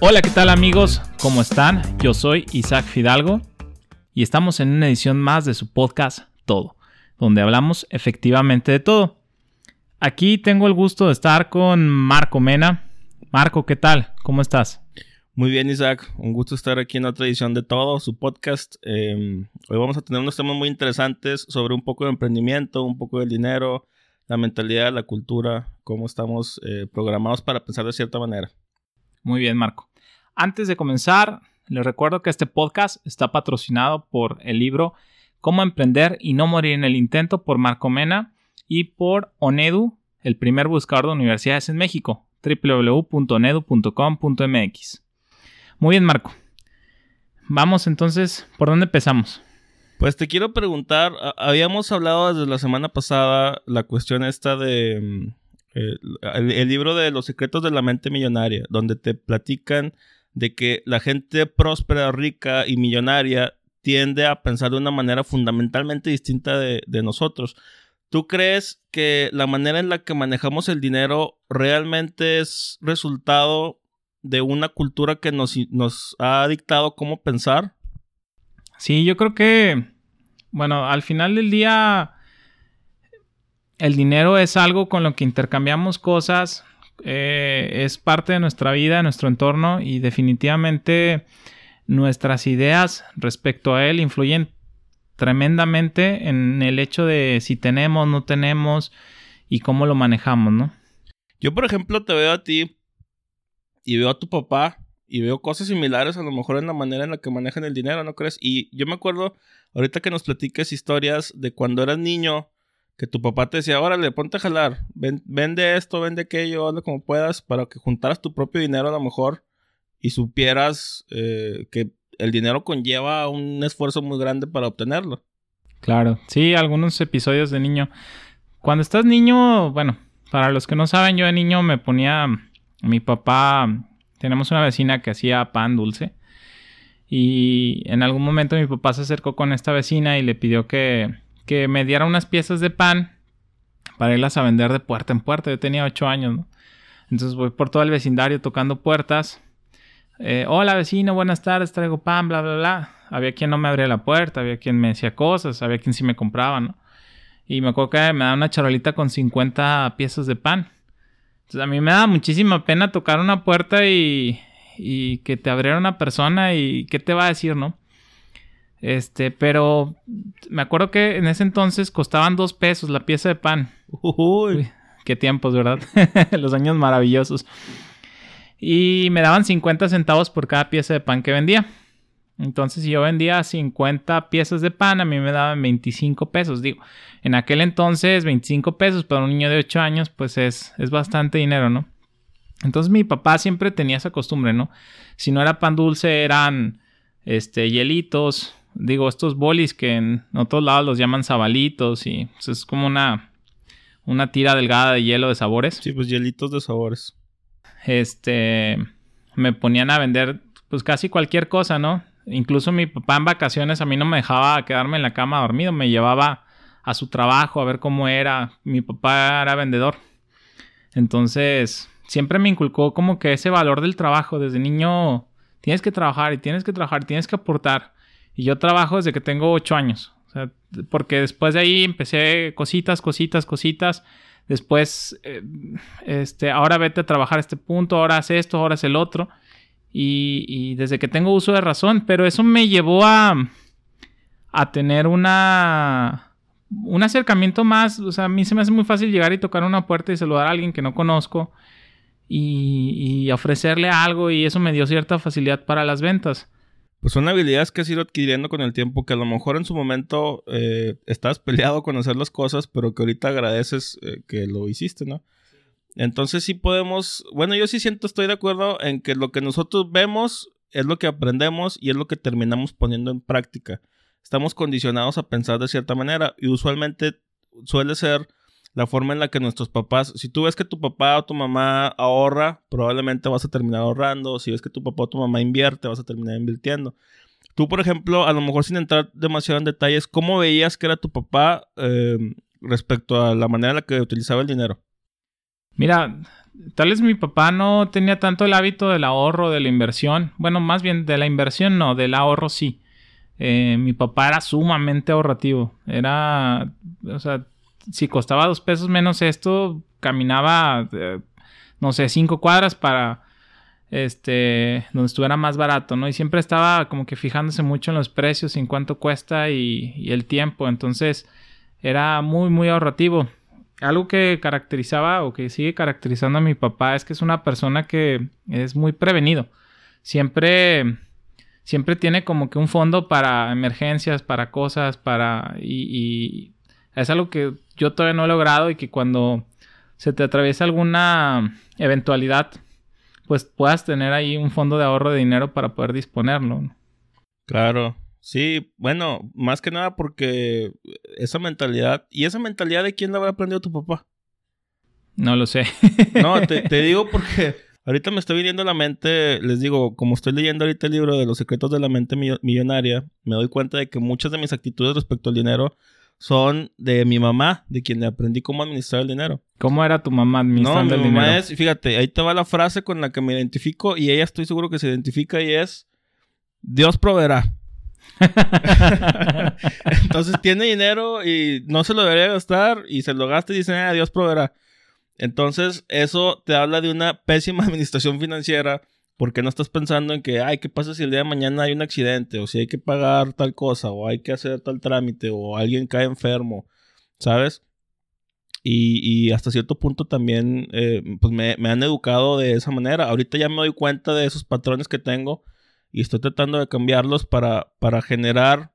Hola, ¿qué tal amigos? ¿Cómo están? Yo soy Isaac Fidalgo y estamos en una edición más de su podcast Todo, donde hablamos efectivamente de todo. Aquí tengo el gusto de estar con Marco Mena. Marco, ¿qué tal? ¿Cómo estás? Muy bien, Isaac. Un gusto estar aquí en otra edición de Todo, su podcast. Em, hoy vamos a tener unos temas muy interesantes sobre un poco de emprendimiento, un poco del dinero, la mentalidad, la cultura, cómo estamos eh, programados para pensar de cierta manera. Muy bien, Marco. Antes de comenzar, les recuerdo que este podcast está patrocinado por el libro Cómo emprender y no morir en el intento por Marco Mena y por Onedu, el primer buscador de universidades en México, www.onedu.com.mx. Muy bien, Marco. Vamos entonces, ¿por dónde empezamos? Pues te quiero preguntar, habíamos hablado desde la semana pasada la cuestión esta de mm, el, libro de los secretos de la mente millonaria, donde te platican de que la gente próspera, rica y millonaria tiende a pensar de una manera fundamentalmente distinta de, de nosotros. ¿Tú crees que la manera en la que manejamos el dinero realmente es resultado de una cultura que nos, nos ha dictado cómo pensar? Sí, yo creo que, bueno, al final del día, el dinero es algo con lo que intercambiamos cosas, eh, es parte de nuestra vida, de nuestro entorno y definitivamente nuestras ideas respecto a él influyen tremendamente en el hecho de si tenemos, no tenemos y cómo lo manejamos, ¿no? Yo, por ejemplo, te veo a ti y veo a tu papá y veo cosas similares a lo mejor en la manera en la que manejan el dinero, ¿no crees? Y yo me acuerdo ahorita que nos platiques historias de cuando eras niño, que tu papá te decía, órale, ponte a jalar, vende esto, vende aquello, hazlo como puedas, para que juntaras tu propio dinero a lo mejor y supieras eh, que el dinero conlleva un esfuerzo muy grande para obtenerlo. Claro, sí, algunos episodios de niño. Cuando estás niño, bueno, para los que no saben, yo de niño me ponía, mi papá tenemos una vecina que hacía pan dulce. Y en algún momento mi papá se acercó con esta vecina y le pidió que, que me diera unas piezas de pan para irlas a vender de puerta en puerta. Yo tenía ocho años, ¿no? Entonces voy por todo el vecindario tocando puertas. Eh, Hola vecino, buenas tardes, traigo pan, bla, bla, bla. Había quien no me abría la puerta, había quien me decía cosas, había quien sí me compraba, ¿no? Y me acuerdo que me daba una charolita con 50 piezas de pan. Entonces a mí me da muchísima pena tocar una puerta y, y que te abriera una persona y qué te va a decir, ¿no? Este, pero me acuerdo que en ese entonces costaban dos pesos la pieza de pan. Uy, qué tiempos, ¿verdad? Los años maravillosos. Y me daban 50 centavos por cada pieza de pan que vendía. Entonces, si yo vendía 50 piezas de pan, a mí me daban 25 pesos. Digo, en aquel entonces, 25 pesos para un niño de 8 años, pues es, es bastante dinero, ¿no? Entonces, mi papá siempre tenía esa costumbre, ¿no? Si no era pan dulce, eran este, hielitos. Digo, estos bolis que en otros lados los llaman sabalitos y pues, es como una, una tira delgada de hielo de sabores. Sí, pues hielitos de sabores. Este, me ponían a vender pues casi cualquier cosa, ¿no? Incluso mi papá en vacaciones a mí no me dejaba quedarme en la cama dormido, me llevaba a su trabajo a ver cómo era. Mi papá era vendedor. Entonces, siempre me inculcó como que ese valor del trabajo. Desde niño tienes que trabajar y tienes que trabajar, tienes que aportar. Y yo trabajo desde que tengo ocho años. O sea, porque después de ahí empecé cositas, cositas, cositas. Después, eh, este, ahora vete a trabajar a este punto, ahora haz esto, ahora haz el otro. Y, desde que tengo uso de razón, pero eso me llevó a, a tener una, un acercamiento más, o sea, a mí se me hace muy fácil llegar y tocar una puerta y saludar a alguien que no conozco y, ofrecerle algo y eso me dio cierta facilidad para las ventas. Pues son habilidades que has ido adquiriendo con el tiempo, que a lo mejor en su momento eh, estás peleado con hacer las cosas, pero que ahorita agradeces eh, que lo hiciste, ¿no? Entonces sí podemos, bueno, yo sí siento, estoy de acuerdo en que lo que nosotros vemos es lo que aprendemos y es lo que terminamos poniendo en práctica. Estamos condicionados a pensar de cierta manera y usualmente suele ser la forma en la que nuestros papás, si tú ves que tu papá o tu mamá ahorra, probablemente vas a terminar ahorrando, si ves que tu papá o tu mamá invierte, vas a terminar invirtiendo. Tú, por ejemplo, a lo mejor sin entrar demasiado en detalles, ¿cómo veías que era tu papá eh, respecto a la manera en la que utilizaba el dinero? Mira, tal vez mi papá no tenía tanto el hábito del ahorro, de la inversión. Bueno, más bien de la inversión no, del ahorro sí. Eh, mi papá era sumamente ahorrativo. Era, o sea, si costaba dos pesos menos esto, caminaba, eh, no sé, cinco cuadras para, este, donde estuviera más barato, ¿no? Y siempre estaba como que fijándose mucho en los precios, en cuánto cuesta y, el tiempo. Entonces, era muy, muy ahorrativo. Algo que caracterizaba o que sigue caracterizando a mi papá es que es una persona que es muy prevenido. Siempre siempre tiene como que un fondo para emergencias, para cosas, para... Y, es algo que yo todavía no he logrado y que cuando se te atraviesa alguna eventualidad, pues puedas tener ahí un fondo de ahorro de dinero para poder disponerlo. Claro, sí, bueno, más que nada porque esa mentalidad, ¿y esa mentalidad de quién la habrá aprendido tu papá? No lo sé. no, te, te digo porque Ahorita me estoy viniendo a la mente, les digo, como estoy leyendo ahorita el libro de los secretos de la mente millonaria, me doy cuenta de que muchas de mis actitudes respecto al dinero son de mi mamá, de quien aprendí cómo administrar el dinero. ¿Cómo era tu mamá administrando no, mi mamá Es, fíjate, ahí te va la frase con la que me identifico y ella estoy seguro que se identifica y es Dios proveerá. Entonces tiene dinero y no se lo debería gastar y se lo gasta y dice, ah, Dios proveerá. Entonces, eso te habla de una pésima administración financiera porque no estás pensando en que, ay, ¿qué pasa si el día de mañana hay un accidente? O si hay que pagar tal cosa, o hay que hacer tal trámite, o alguien cae enfermo, ¿sabes? Y, hasta cierto punto también, eh, pues me, me, han educado de esa manera. Ahorita ya me doy cuenta de esos patrones que tengo y estoy tratando de cambiarlos para, para generar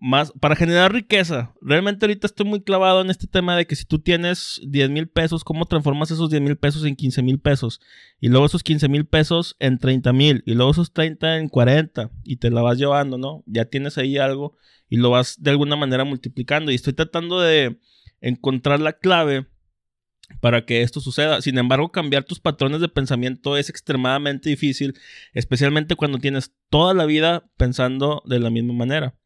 más para generar riqueza. Realmente ahorita estoy muy clavado en este tema de que si tú tienes 10 mil pesos, ¿cómo transformas esos 10 mil pesos en 15 mil pesos? Y luego esos 15 mil pesos en 30 mil. Y luego esos 30 en 40. Y te la vas llevando, ¿no? Ya tienes ahí algo y lo vas de alguna manera multiplicando. Y estoy tratando de encontrar la clave para que esto suceda. Sin embargo, cambiar tus patrones de pensamiento es extremadamente difícil, especialmente cuando tienes toda la vida pensando de la misma manera.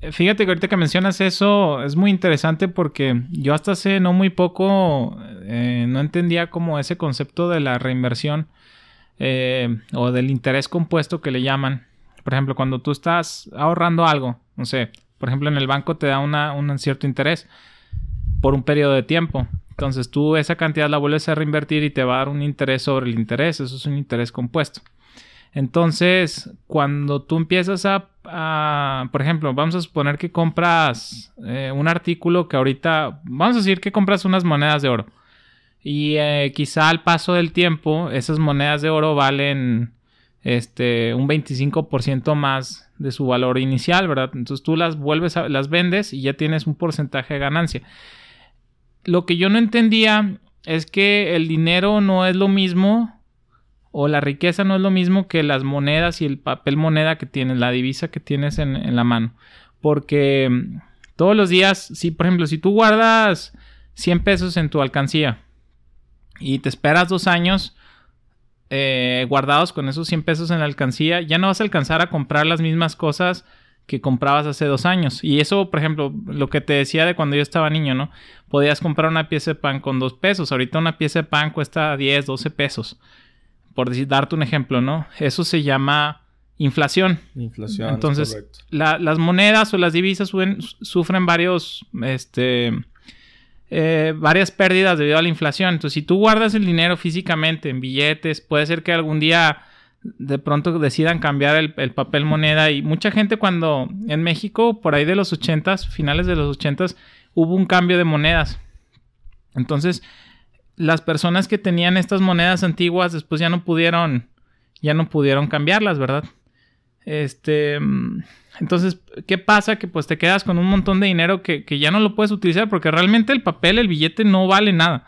Fíjate que ahorita que mencionas eso es muy interesante porque yo hasta hace no muy poco eh, no entendía como ese concepto de la reinversión eh, o del interés compuesto que le llaman. Por ejemplo, cuando tú estás ahorrando algo, no sé, por ejemplo en el banco te da un cierto interés por un periodo de tiempo. Entonces tú esa cantidad la vuelves a reinvertir y te va a dar un interés sobre el interés. Eso es un interés compuesto. Entonces, cuando tú empiezas a, por ejemplo, vamos a suponer que compras eh, un artículo que ahorita, vamos a decir que compras unas monedas de oro. Y eh, quizá al paso del tiempo, esas monedas de oro valen este, un 25% más de su valor inicial, ¿verdad? Entonces tú las vuelves a, las vendes y ya tienes un porcentaje de ganancia. Lo que yo no entendía es que el dinero no es lo mismo o la riqueza no es lo mismo que las monedas y el papel moneda que tienes, la divisa que tienes en, la mano. Porque mm, todos los días, si por ejemplo, si tú guardas 100 pesos en tu alcancía y te esperas dos años eh, guardados con esos 100 pesos en la alcancía, ya no vas a alcanzar a comprar las mismas cosas que comprabas hace dos años. Y eso, por ejemplo, lo que te decía de cuando yo estaba niño, ¿no? Podías comprar una pieza de pan con dos pesos. Ahorita una pieza de pan cuesta 10, 12 pesos por decir, darte un ejemplo, ¿no? Eso se llama inflación. Inflación. Entonces, las monedas o las divisas sufren varios, este, eh, varias pérdidas debido a la inflación. Entonces, si tú guardas el dinero físicamente en billetes, puede ser que algún día de pronto decidan cambiar el, el papel moneda. Y mucha gente cuando en México, por ahí de los 80 finales de los 80 hubo un cambio de monedas. Entonces, las personas que tenían estas monedas antiguas después ya no pudieron, ya no pudieron cambiarlas, ¿verdad? Este, entonces, ¿qué pasa? Que pues te quedas con un montón de dinero que, ya no lo puedes utilizar porque realmente el papel, el billete no vale nada.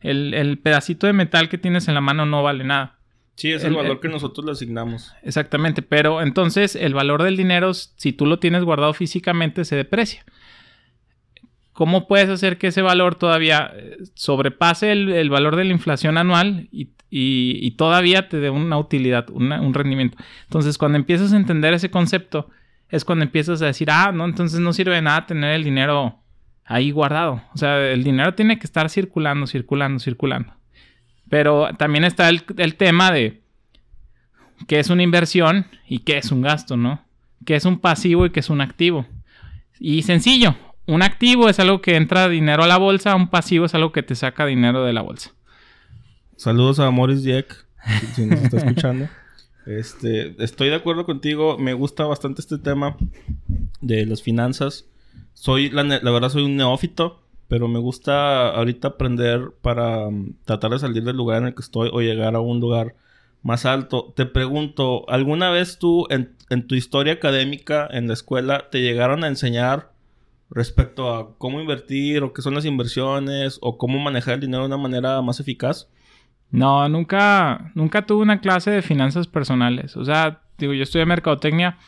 El, pedacito de metal que tienes en la mano no vale nada. Sí, es el, valor que nosotros le asignamos. Exactamente, pero entonces el valor del dinero, si tú lo tienes guardado físicamente, se deprecia. ¿Cómo puedes hacer que ese valor todavía eh, sobrepase el, valor de la inflación anual y, todavía te dé una utilidad, un rendimiento? Entonces, cuando empiezas a entender ese concepto, es cuando empiezas a decir, ah, no, entonces no sirve de nada tener el dinero ahí guardado. O sea, el dinero tiene que estar circulando, circulando, circulando. Pero también está el, tema de qué es una inversión y qué es un gasto, ¿no? ¿Qué es un pasivo y qué es un activo? Y sencillo, un activo es algo que entra dinero a la bolsa, un pasivo es algo que te saca dinero de la bolsa. Saludos a Morris Jack, si nos está escuchando. Este, estoy de acuerdo contigo, me gusta bastante este tema de las finanzas. Soy, la, verdad, soy un neófito, pero me gusta ahorita aprender para um, tratar de salir del lugar en el que estoy o llegar a un lugar más alto. Te pregunto, ¿alguna vez tú en tu historia académica en la escuela te llegaron a enseñar respecto a cómo invertir o qué son las inversiones o cómo manejar el dinero de una manera más eficaz? No, nunca, nunca tuve una clase de finanzas personales. O sea, digo, yo estudié mercadotecnia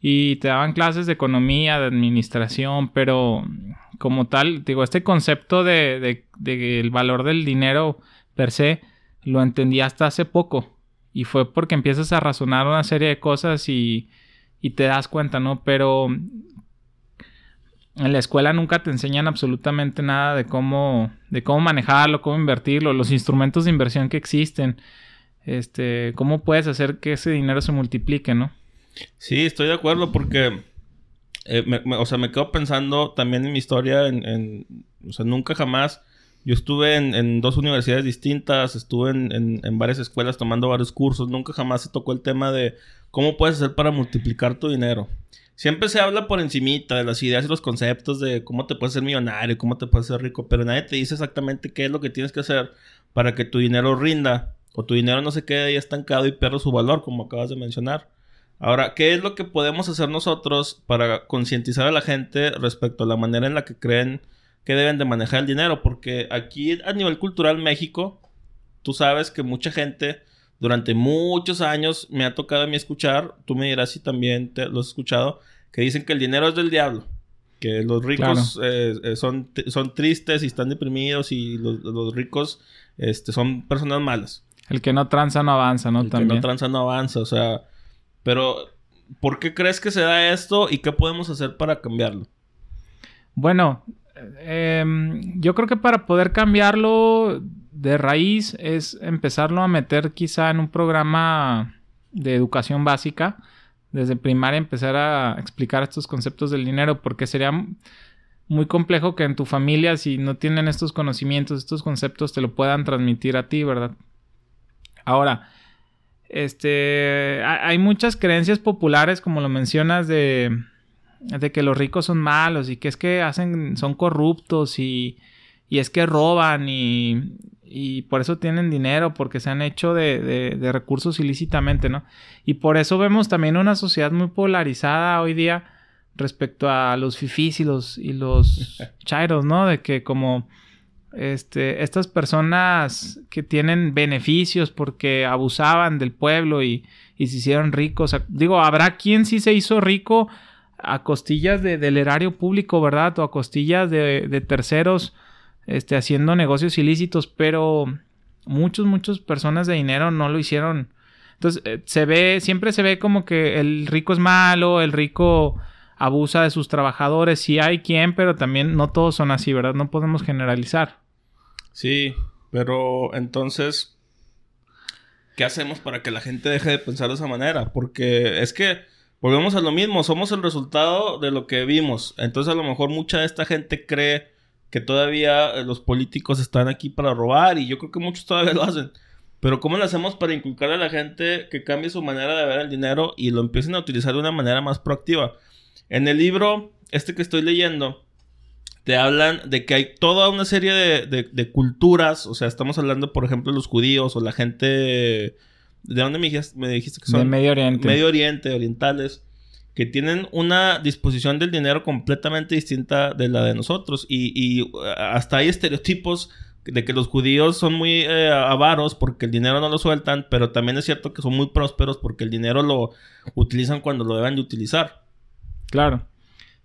y te daban clases de economía, de administración, pero como tal, digo, este concepto de, de, el valor del dinero per se, lo entendí hasta hace poco. Y fue porque empiezas a razonar una serie de cosas y, y te das cuenta, ¿no? Pero en la escuela nunca te enseñan absolutamente nada de cómo, de cómo manejarlo, cómo invertirlo, los instrumentos de inversión que existen, este, cómo puedes hacer que ese dinero se multiplique, ¿no? Sí, estoy de acuerdo porque, eh, o sea, me quedo pensando también en mi historia, en, o sea, nunca jamás, yo estuve en, dos universidades distintas, estuve en, en, varias escuelas tomando varios cursos, nunca jamás se tocó el tema de cómo puedes hacer para multiplicar tu dinero. Siempre se habla por encimita de las ideas y los conceptos de cómo te puedes ser millonario, cómo te puedes ser rico, pero nadie te dice exactamente qué es lo que tienes que hacer para que tu dinero rinda o tu dinero no se quede ahí estancado y pierda su valor, como acabas de mencionar. Ahora, ¿qué es lo que podemos hacer nosotros para concientizar a la gente respecto a la manera en la que creen que deben de manejar el dinero? Porque aquí a nivel cultural México, tú sabes que mucha gente durante muchos años me ha tocado a mí escuchar, tú me dirás si también te lo has escuchado, que dicen que el dinero es del diablo. Que los ricos eh, eh, son, son tristes y están deprimidos y los, ricos este, son personas malas. El que no tranza no avanza, ¿no? El que no tranza no avanza, o sea... Pero, ¿por qué crees que se da esto y qué podemos hacer para cambiarlo? Bueno, em, yo creo que para poder cambiarlo de raíz es empezarlo a meter quizá en un programa de educación básica. Desde primaria empezar a explicar estos conceptos del dinero porque sería muy complejo que en tu familia si no tienen estos conocimientos, estos conceptos te lo puedan transmitir a ti, ¿verdad? Ahora, este, hay muchas creencias populares como lo mencionas de de que los ricos son malos y que es que hacen son corruptos y y es que roban y, y por eso tienen dinero, porque se han hecho de, de, recursos ilícitamente, ¿no? Y por eso vemos también una sociedad muy polarizada hoy día respecto a los fifís y los, y los chairos, ¿no? De que como este, estas personas que tienen beneficios porque abusaban del pueblo y, y se hicieron ricos, digo, habrá quien sí se hizo rico a costillas de, del erario público, ¿verdad? O a costillas de, de terceros este, haciendo negocios ilícitos, pero muchos, muchas personas de dinero no lo hicieron. Entonces, eh, se ve, siempre se ve como que el rico es malo, el rico abusa de sus trabajadores, sí hay quien, pero también no todos son así, ¿verdad? No podemos generalizar. Sí, pero entonces, ¿qué hacemos para que la gente deje de pensar de esa manera? Porque es que volvemos a lo mismo, somos el resultado de lo que vimos. Entonces, a lo mejor mucha de esta gente cree que todavía eh, los políticos están aquí para robar y yo creo que muchos todavía lo hacen. Pero ¿cómo lo hacemos para inculcar a la gente que cambie su manera de ver el dinero y lo empiecen a utilizar de una manera más proactiva? En el libro, este que estoy leyendo, te hablan de que hay toda una serie de, culturas, o sea, estamos hablando, por ejemplo, de los judíos o la gente... ¿De dónde me dijiste, me dijiste que son? De Medio Oriente. Medio Oriente, orientales que tienen una disposición del dinero completamente distinta de la de nosotros. Y, uh, hasta hay estereotipos de que los judíos son muy eh, avaros porque el dinero no lo sueltan, pero también es cierto que son muy prósperos porque el dinero lo utilizan cuando lo deben de utilizar. Claro.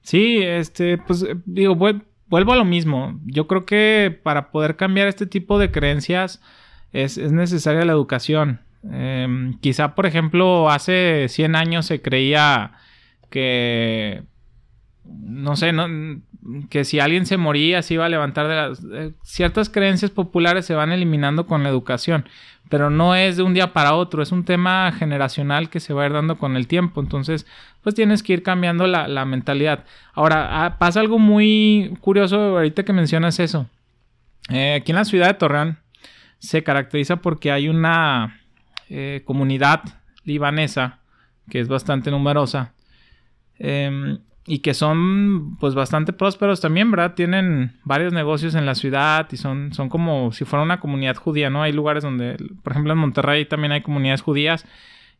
Sí, este, pues eh, digo, vuelvo a lo mismo. Yo creo que para poder cambiar este tipo de creencias es, necesaria la educación. Em, quizá, por ejemplo, hace 100 años se creía que no sé, que si alguien se moría se iba a levantar de las... Eh, ciertas creencias populares se van eliminando con la educación, pero no es de un día para otro, es un tema generacional que se va a ir dando con el tiempo, entonces pues tienes que ir cambiando la, mentalidad. Ahora, ah, pasa algo muy curioso ahorita que mencionas eso. Eh, aquí en la ciudad de Torreón se caracteriza porque hay una eh, comunidad libanesa que es bastante numerosa. Em, y que son pues bastante prósperos también, ¿verdad? Tienen varios negocios en la ciudad y son, son como si fuera una comunidad judía, ¿no? Hay lugares donde, por ejemplo en Monterrey también hay comunidades judías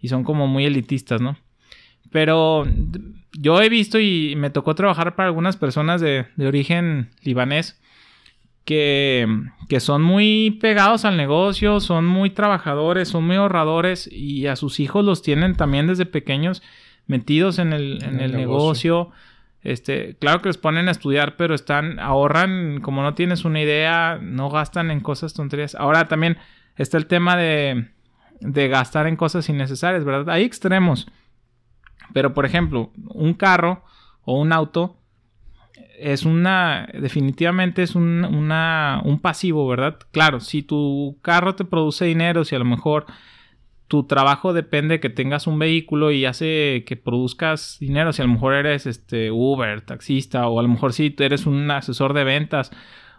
y son como muy elitistas, ¿no? Pero yo he visto y me tocó trabajar para algunas personas de, de origen libanés que, que, son muy pegados al negocio, son muy trabajadores, son muy ahorradores y a sus hijos los tienen también desde pequeños metidos en el, en el, negocio. Este, claro que les ponen a estudiar, pero están, ahorran, como no tienes una idea, no gastan en cosas tonterías. Ahora también está el tema de, de gastar en cosas innecesarias, ¿verdad? Hay extremos. Pero, por ejemplo, un carro o un auto es una, definitivamente es un, una, un pasivo, ¿verdad? Claro, si tu carro te produce dinero, si a lo mejor tu trabajo depende de que tengas un vehículo y hace que produzcas dinero. Si a lo mejor eres este Uber, taxista, o a lo mejor si tú eres un asesor de ventas,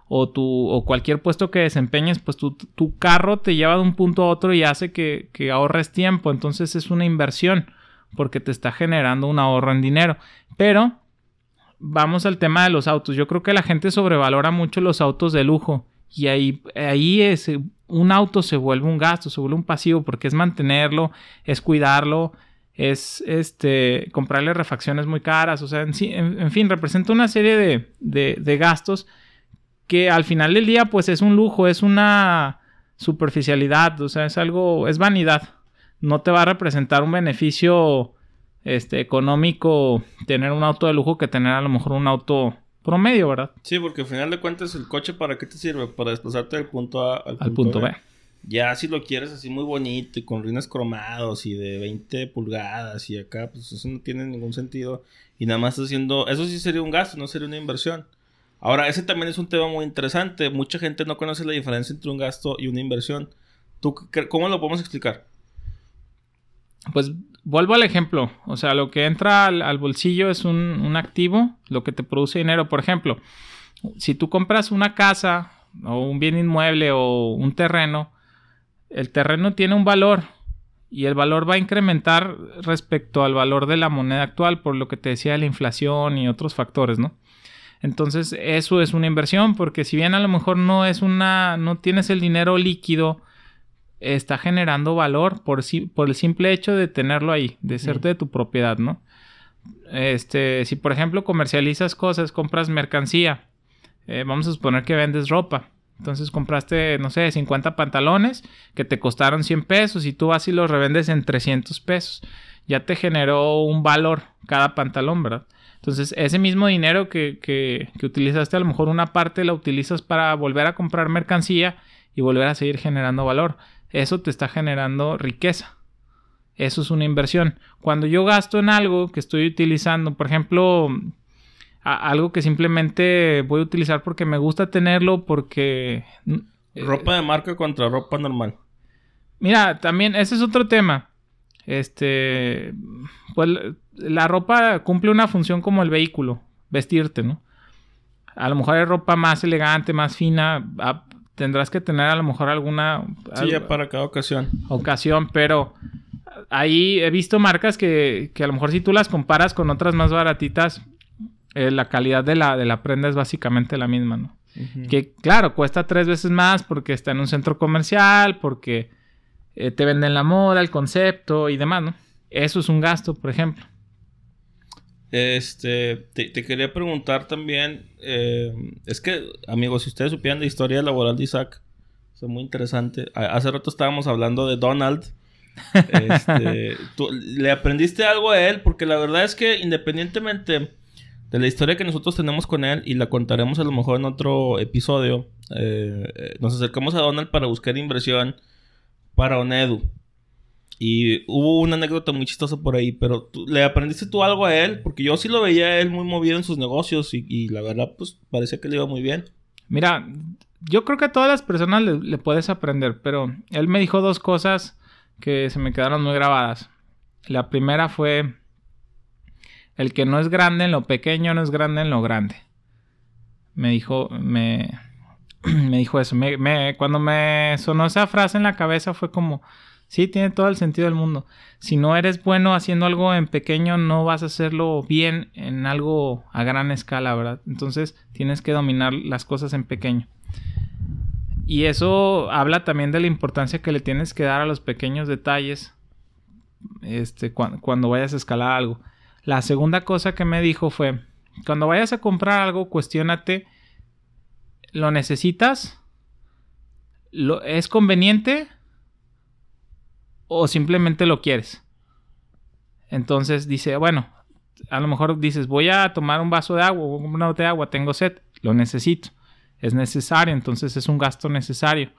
o, tu, o cualquier puesto que desempeñes, pues tu, tu, carro te lleva de un punto a otro y hace que, que ahorres tiempo. Entonces es una inversión porque te está generando un ahorro en dinero. Pero vamos al tema de los autos. Yo creo que la gente sobrevalora mucho los autos de lujo. Y ahí, ahí es, un auto se vuelve un gasto, se vuelve un pasivo porque es mantenerlo, es cuidarlo, es este comprarle refacciones muy caras, o sea, en, fin, representa una serie de, de, gastos que al final del día pues es un lujo, es una superficialidad, o sea, es algo, es vanidad, no te va a representar un beneficio este, económico tener un auto de lujo que tener a lo mejor un auto promedio, ¿verdad? Sí, porque al final de cuentas el coche para qué te sirve? Para desplazarte del punto A al, punto, B. Ya si lo quieres así muy bonito y con rines cromados y de 20 pulgadas y acá, pues eso no tiene ningún sentido. Y nada más haciendo, eso sí sería un gasto, no sería una inversión. Ahora, ese también es un tema muy interesante. Mucha gente no conoce la diferencia entre un gasto y una inversión. ¿Tú cómo lo podemos explicar? Pues vuelvo al ejemplo. O sea, lo que entra al, bolsillo es un, activo, lo que te produce dinero. Por ejemplo, si tú compras una casa o un bien inmueble o un terreno, el terreno tiene un valor y el valor va a incrementar respecto al valor de la moneda actual, por lo que te decía la inflación y otros factores, ¿no? Entonces, eso es una inversión, porque si bien a lo mejor no es una, no tienes el dinero líquido, está generando valor por, por el simple hecho de tenerlo ahí, de ser de tu propiedad, ¿no? Este, si por ejemplo comercializas cosas, compras mercancía, eh, vamos a suponer que vendes ropa. Entonces compraste, no sé, 50 pantalones que te costaron 100 pesos y tú vas y los revendes en 300 pesos. Ya te generó un valor cada pantalón, ¿verdad? Entonces ese mismo dinero que, que, que utilizaste, a lo mejor una parte la utilizas para volver a comprar mercancía y volver a seguir generando valor eso te está generando riqueza. Eso es una inversión. Cuando yo gasto en algo que estoy utilizando, por ejemplo, algo que simplemente voy a utilizar porque me gusta tenerlo, porque... Eh, ropa de marca contra ropa normal. Mira, también ese es otro tema. Este, pues la ropa cumple una función como el vehículo, vestirte, ¿no? A lo mejor hay ropa más elegante, más fina, tendrás que tener a lo mejor alguna... Sí, ya para cada ocasión. Ocasión, pero ahí he visto marcas que, que, a lo mejor si tú las comparas con otras más baratitas, eh, la calidad de la, de la prenda es básicamente la misma, ¿no? Que claro, cuesta tres veces más porque está en un centro comercial, porque eh, te venden la moda, el concepto y demás, ¿no? Eso es un gasto, por ejemplo. Este, te, quería preguntar también, eh, es que, amigos, si ustedes supieran la historia laboral de Isaac, es muy interesante. hace rato estábamos hablando de Donald. Este, ¿Le aprendiste algo a él? Porque la verdad es que independientemente de la historia que nosotros tenemos con él, y la contaremos a lo mejor en otro episodio, eh, nos acercamos a Donald para buscar inversión para Onedu. Y hubo una anécdota muy chistosa por ahí, pero ¿le aprendiste tú algo a él? Porque yo sí lo veía a él muy movido en sus negocios y, la verdad, pues parecía que le iba muy bien. Mira, yo creo que a todas las personas le, puedes aprender, pero él me dijo dos cosas que se me quedaron muy grabadas. La primera fue, el que no es grande en lo pequeño no es grande en lo grande. Me dijo, me, me dijo eso. Me, cuando me sonó esa frase en la cabeza fue como, sí, tiene todo el sentido del mundo. Si no eres bueno haciendo algo en pequeño, no vas a hacerlo bien en algo a gran escala, ¿verdad? Entonces tienes que dominar las cosas en pequeño. Y eso habla también de la importancia que le tienes que dar a los pequeños detalles este, cuando vayas a escalar algo. La segunda cosa que me dijo fue, cuando vayas a comprar algo, cuestionate ¿Lo necesitas? ¿Lo, ¿Es conveniente? ¿O simplemente lo quieres? Entonces dice, bueno, a lo mejor dices, voy a tomar un vaso de agua, un vaso de agua, tengo sed, lo necesito. Es necesario, entonces es un gasto necesario.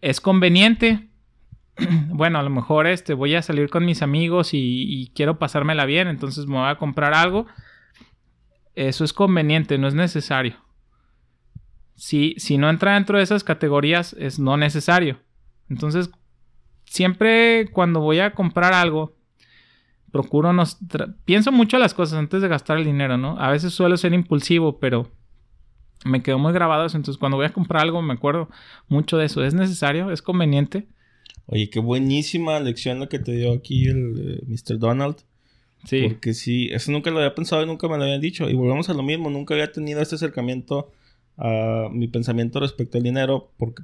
¿Es conveniente? bueno, a lo mejor este, voy a salir con mis amigos y, y, quiero pasármela bien, entonces me voy a comprar algo. Eso es conveniente, no es necesario si, si no entra dentro de esas categorías, es no necesario. Entonces, siempre cuando voy a comprar algo, procuro no... Pienso mucho las cosas antes de gastar el dinero, ¿no? A veces suelo ser impulsivo, pero me quedo muy grabado eso. Entonces, cuando voy a comprar algo, me acuerdo mucho de eso. ¿Es necesario? ¿Es conveniente? Oye, qué buenísima lección la que te dio aquí el eh, Mr. Donald. Sí. Porque sí, eso nunca lo había pensado y nunca me lo habían dicho. Y volvemos a lo mismo, nunca había tenido este acercamiento a mi pensamiento respecto al dinero, porque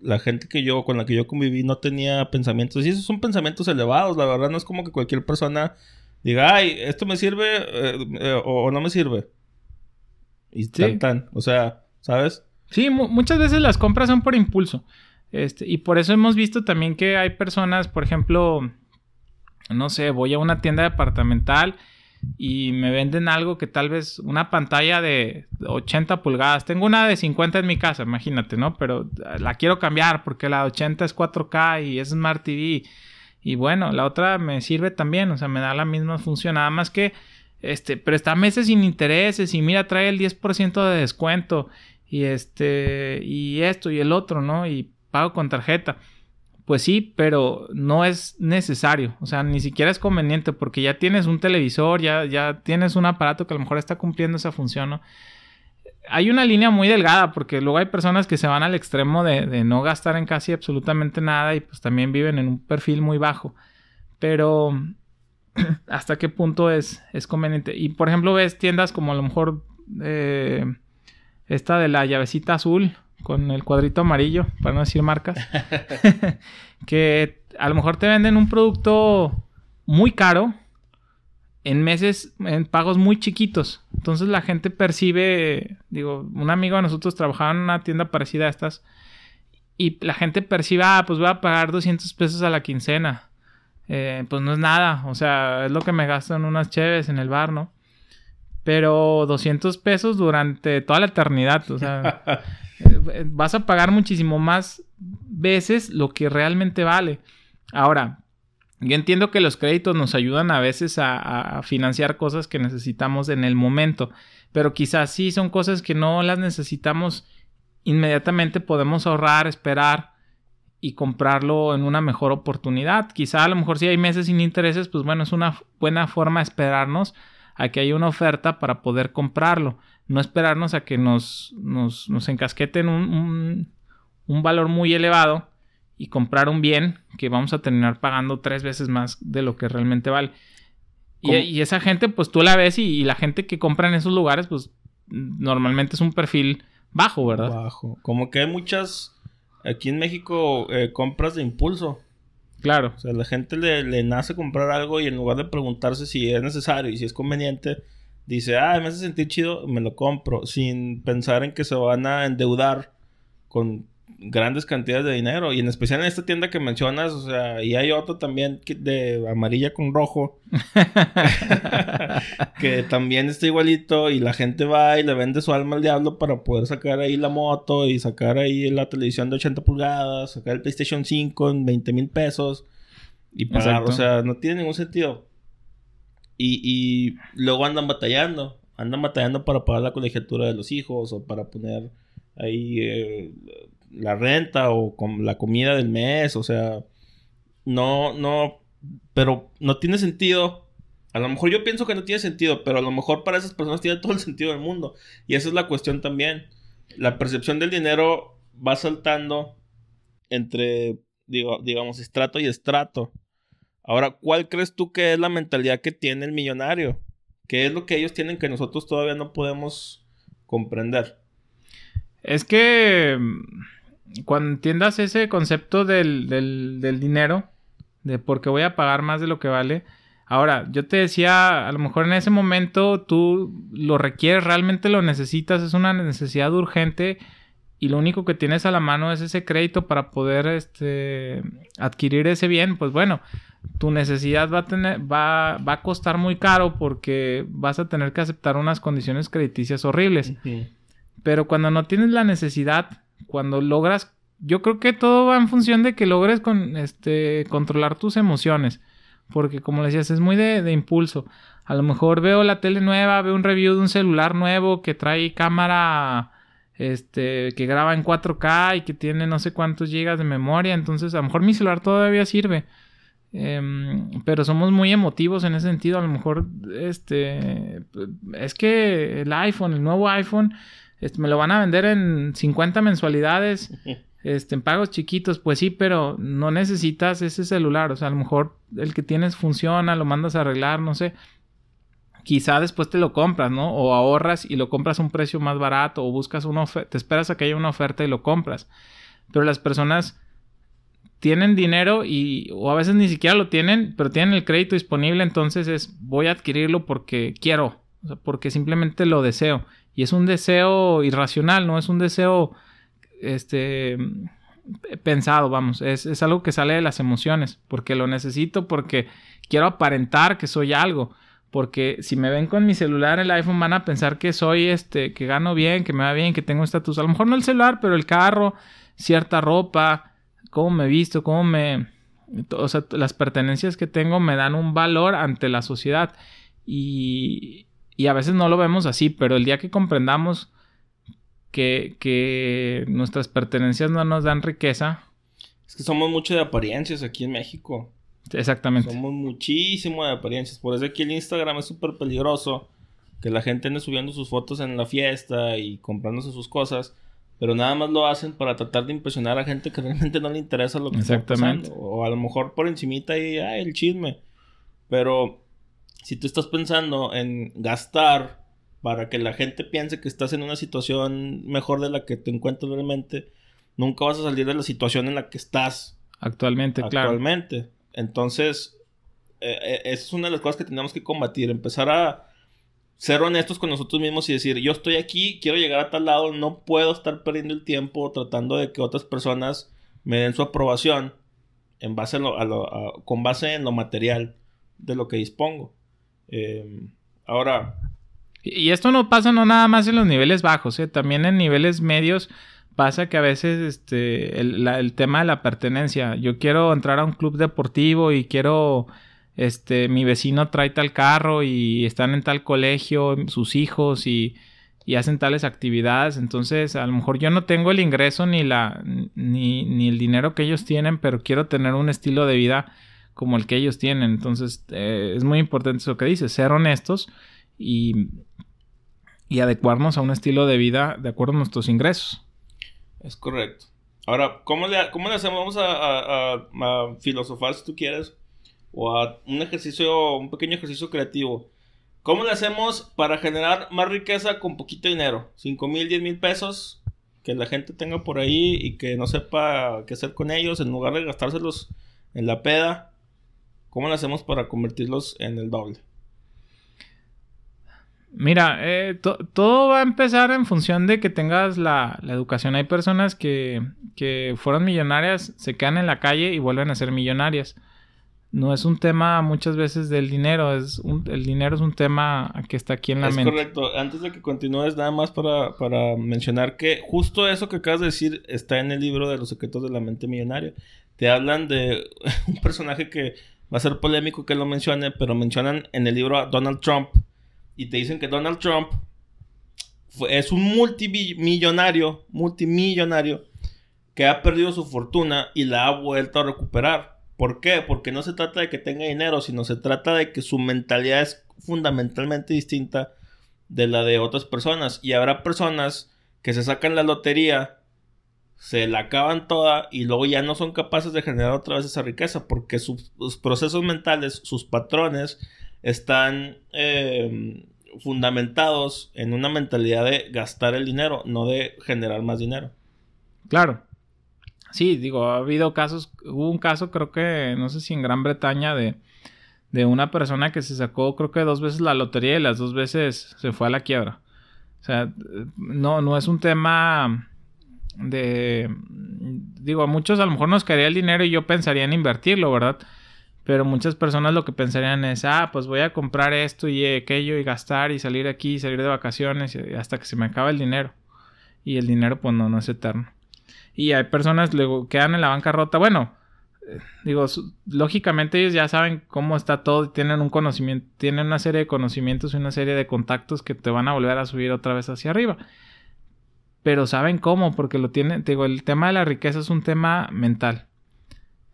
la gente que yo, con la que yo conviví, no tenía pensamientos. Y esos son pensamientos elevados, la verdad, no es como que cualquier persona diga, ay, esto me sirve eh, eh, o, no me sirve. Y tan, tan, o sea, ¿sabes? Sí, muchas veces las compras son por impulso. Este, y por eso hemos visto también que hay personas, por ejemplo, no sé, voy a una tienda departamental y me venden algo que tal vez una pantalla de 80 pulgadas. Tengo una de 50 en mi casa, imagínate, ¿no? Pero la quiero cambiar porque la de 80 es 4K y es Smart TV. Y bueno, la otra me sirve también, o sea, me da la misma función, nada más que este, pero está meses sin intereses y mira, trae el 10% de descuento y este y esto y el otro, ¿no? Y pago con tarjeta. Pues sí, pero no es necesario, o sea, ni siquiera es conveniente porque ya tienes un televisor, ya, ya tienes un aparato que a lo mejor está cumpliendo esa función. Hay una línea muy delgada porque luego hay personas que se van al extremo de, no gastar en casi absolutamente nada y pues también viven en un perfil muy bajo. Pero hasta qué punto es, es conveniente. Y por ejemplo ves tiendas como a lo mejor eh, esta de la llavecita azul con el cuadrito amarillo, para no decir marcas, que a lo mejor te venden un producto muy caro en meses, en pagos muy chiquitos. Entonces la gente percibe, digo, un amigo de nosotros trabajaba en una tienda parecida a estas y la gente percibe, ah, pues voy a pagar 200 pesos a la quincena. Eh, pues no es nada, o sea, es lo que me gasto en unas cheves en el bar, ¿no? Pero 200 pesos durante toda la eternidad, o sea, vas a pagar muchísimo más veces lo que realmente vale. Ahora, yo entiendo que los créditos nos ayudan a veces a, financiar cosas que necesitamos en el momento, pero quizás sí son cosas que no las necesitamos inmediatamente, podemos ahorrar, esperar y comprarlo en una mejor oportunidad. Quizá a lo mejor si hay meses sin intereses, pues bueno, es una buena forma de esperarnos a que haya una oferta para poder comprarlo no esperarnos a que nos, nos, nos encasqueten un, un, valor muy elevado y comprar un bien que vamos a terminar pagando tres veces más de lo que realmente vale. Y, esa gente, pues tú la ves y, la gente que compra en esos lugares, pues normalmente es un perfil bajo, ¿verdad? Bajo. Como que hay muchas, aquí en México, eh, compras de impulso. Claro. O sea, la gente le, le nace comprar algo y en lugar de preguntarse si es necesario y si es conveniente, dice, ah, me hace sentir chido, me lo compro, sin pensar en que se van a endeudar con grandes cantidades de dinero. Y en especial en esta tienda que mencionas, o sea, y hay otro también de amarilla con rojo, que también está igualito y la gente va y le vende su alma al diablo para poder sacar ahí la moto y sacar ahí la televisión de 80 pulgadas, sacar el PlayStation 5 en 20 mil pesos. y pagar. O sea, no tiene ningún sentido. Y, luego andan batallando. Andan batallando para pagar la colegiatura de los hijos o para poner ahí eh, la renta o la comida del mes. O sea, no, no, pero no tiene sentido. A lo mejor yo pienso que no tiene sentido, pero a lo mejor para esas personas tiene todo el sentido del mundo. Y esa es la cuestión también. La percepción del dinero va saltando entre, digo, digamos, estrato y estrato. Ahora, ¿cuál crees tú que es la mentalidad que tiene el millonario? ¿Qué es lo que ellos tienen que nosotros todavía no podemos comprender? Es que mm, cuando entiendas ese concepto del, del, dinero, de por qué voy a pagar más de lo que vale, Ahora, yo te decía, a lo mejor en ese momento tú lo requieres, realmente lo necesitas, es una necesidad urgente y lo único que tienes a la mano es ese crédito para poder este, adquirir ese bien, pues bueno, tu necesidad va a, tener, va, va a costar muy caro porque vas a tener que aceptar unas condiciones crediticias horribles. Pero cuando no tienes la necesidad, cuando logras, yo creo que todo va en función de que logres con, este, controlar tus emociones. Porque como le decías, es muy de, de impulso. A lo mejor veo la tele nueva, veo un review de un celular nuevo que trae cámara este, que graba en 4K y que tiene no sé cuántos gigas de memoria, entonces a lo mejor mi celular todavía sirve. Em, pero somos muy emotivos en ese sentido. A lo mejor, este, es que el iPhone, el nuevo iPhone, este, me lo van a vender en 50 mensualidades, este, en pagos chiquitos. Pues sí, pero no necesitas ese celular. O sea, a lo mejor el que tienes funciona, lo mandas a arreglar, no sé quizá después te lo compras, ¿no? O ahorras y lo compras a un precio más barato o buscas una oferta, te esperas a que haya una oferta y lo compras. Pero las personas tienen dinero y o a veces ni siquiera lo tienen, pero tienen el crédito disponible, entonces es voy a adquirirlo porque quiero, o sea, porque simplemente lo deseo. Y es un deseo irracional, no es un deseo este pensado, vamos, es, es algo que sale de las emociones, porque lo necesito, porque quiero aparentar que soy algo. Porque si me ven con mi celular, el iPhone, van a pensar que soy este, que gano bien, que me va bien, que tengo estatus. A lo mejor no el celular, pero el carro, cierta ropa, cómo me visto, cómo me. O sea, las pertenencias que tengo me dan un valor ante la sociedad. Y, y a veces no lo vemos así, pero el día que comprendamos que, que nuestras pertenencias no nos dan riqueza. Es que somos mucho de apariencias aquí en México. Exactamente. Somos muchísimo de apariencias. Por eso aquí el Instagram es súper peligroso. Que la gente ande subiendo sus fotos en la fiesta y comprándose sus cosas. Pero nada más lo hacen para tratar de impresionar a gente que realmente no le interesa lo que está pasando. O a lo mejor por encimita y ay, el chisme. Pero si tú estás pensando en gastar para que la gente piense que estás en una situación mejor de la que te encuentras realmente, nunca vas a salir de la situación en la que estás. Actualmente, claro. Actualmente. Entonces, eh, eh, es una de las cosas que tenemos que combatir, empezar a ser honestos con nosotros mismos y decir, yo estoy aquí, quiero llegar a tal lado, no puedo estar perdiendo el tiempo tratando de que otras personas me den su aprobación en base a lo, con base en lo material de lo que dispongo. Em, ahora... Y esto no pasa no nada más en los niveles bajos, ¿eh? también en niveles medios pasa que a veces este, el, tema de la pertenencia, yo quiero entrar a un club deportivo y quiero, este, mi vecino trae tal carro y están en tal colegio, sus hijos y, y hacen tales actividades, entonces a lo mejor yo no tengo el ingreso ni, la, ni, ni el dinero que ellos tienen, pero quiero tener un estilo de vida como el que ellos tienen, entonces eh, es muy importante eso que dices, ser honestos y, y adecuarnos a un estilo de vida de acuerdo a nuestros ingresos. Es correcto. Ahora, ¿cómo le, cómo le hacemos? Vamos a, filosofar si tú quieres. O a un ejercicio, un pequeño ejercicio creativo. ¿Cómo le hacemos para generar más riqueza con poquito dinero? 5 mil, 10 mil pesos. Que la gente tenga por ahí y que no sepa qué hacer con ellos. En lugar de gastárselos en la peda. ¿Cómo le hacemos para convertirlos en el doble? Mira, eh, todo va a empezar en función de que tengas la, educación. Hay personas que, que, fueron millonarias, se quedan en la calle y vuelven a ser millonarias. no es un tema muchas veces del dinero, es un, el dinero es un tema que está aquí en la mente. Es correcto. Antes de que continúes, nada más para, para, mencionar que justo eso que acabas de decir está en el libro de los secretos de la mente millonaria. Te hablan de un personaje que va a ser polémico que lo mencione, pero mencionan en el libro a Donald Trump y te dicen que Donald Trump es un multimillonario, multimillonario que ha perdido su fortuna y la ha vuelto a recuperar. ¿Por qué? Porque no se trata de que tenga dinero, sino se trata de que su mentalidad es fundamentalmente distinta de la de otras personas. Y habrá personas que se sacan la lotería, se la acaban toda y luego ya no son capaces de generar otra vez esa riqueza porque sus, procesos mentales, sus patrones están eh, fundamentados en una mentalidad de gastar el dinero, no de generar más dinero. Claro. Sí, digo, ha habido casos, hubo un caso creo que, no sé si en Gran Bretaña, de, de una persona que se sacó creo que dos veces la lotería y las dos veces se fue a la quiebra. O sea, no, no es un tema de... Digo, a muchos a lo mejor nos caería el dinero y yo pensaría en invertirlo, ¿verdad? Pero muchas personas lo que pensarían es, ah, pues voy a comprar esto y aquello y gastar y salir aquí y salir de vacaciones hasta que se me acaba el dinero. Y el dinero pues no, no es eterno. Y hay personas luego quedan en la bancarrota. Bueno, eh, digo, lógicamente ellos ya saben cómo está todo y tienen un conocimiento, tienen una serie de conocimientos y una serie de contactos que te van a volver a subir otra vez hacia arriba. Pero saben cómo, porque lo tienen, digo, el tema de la riqueza es un tema mental.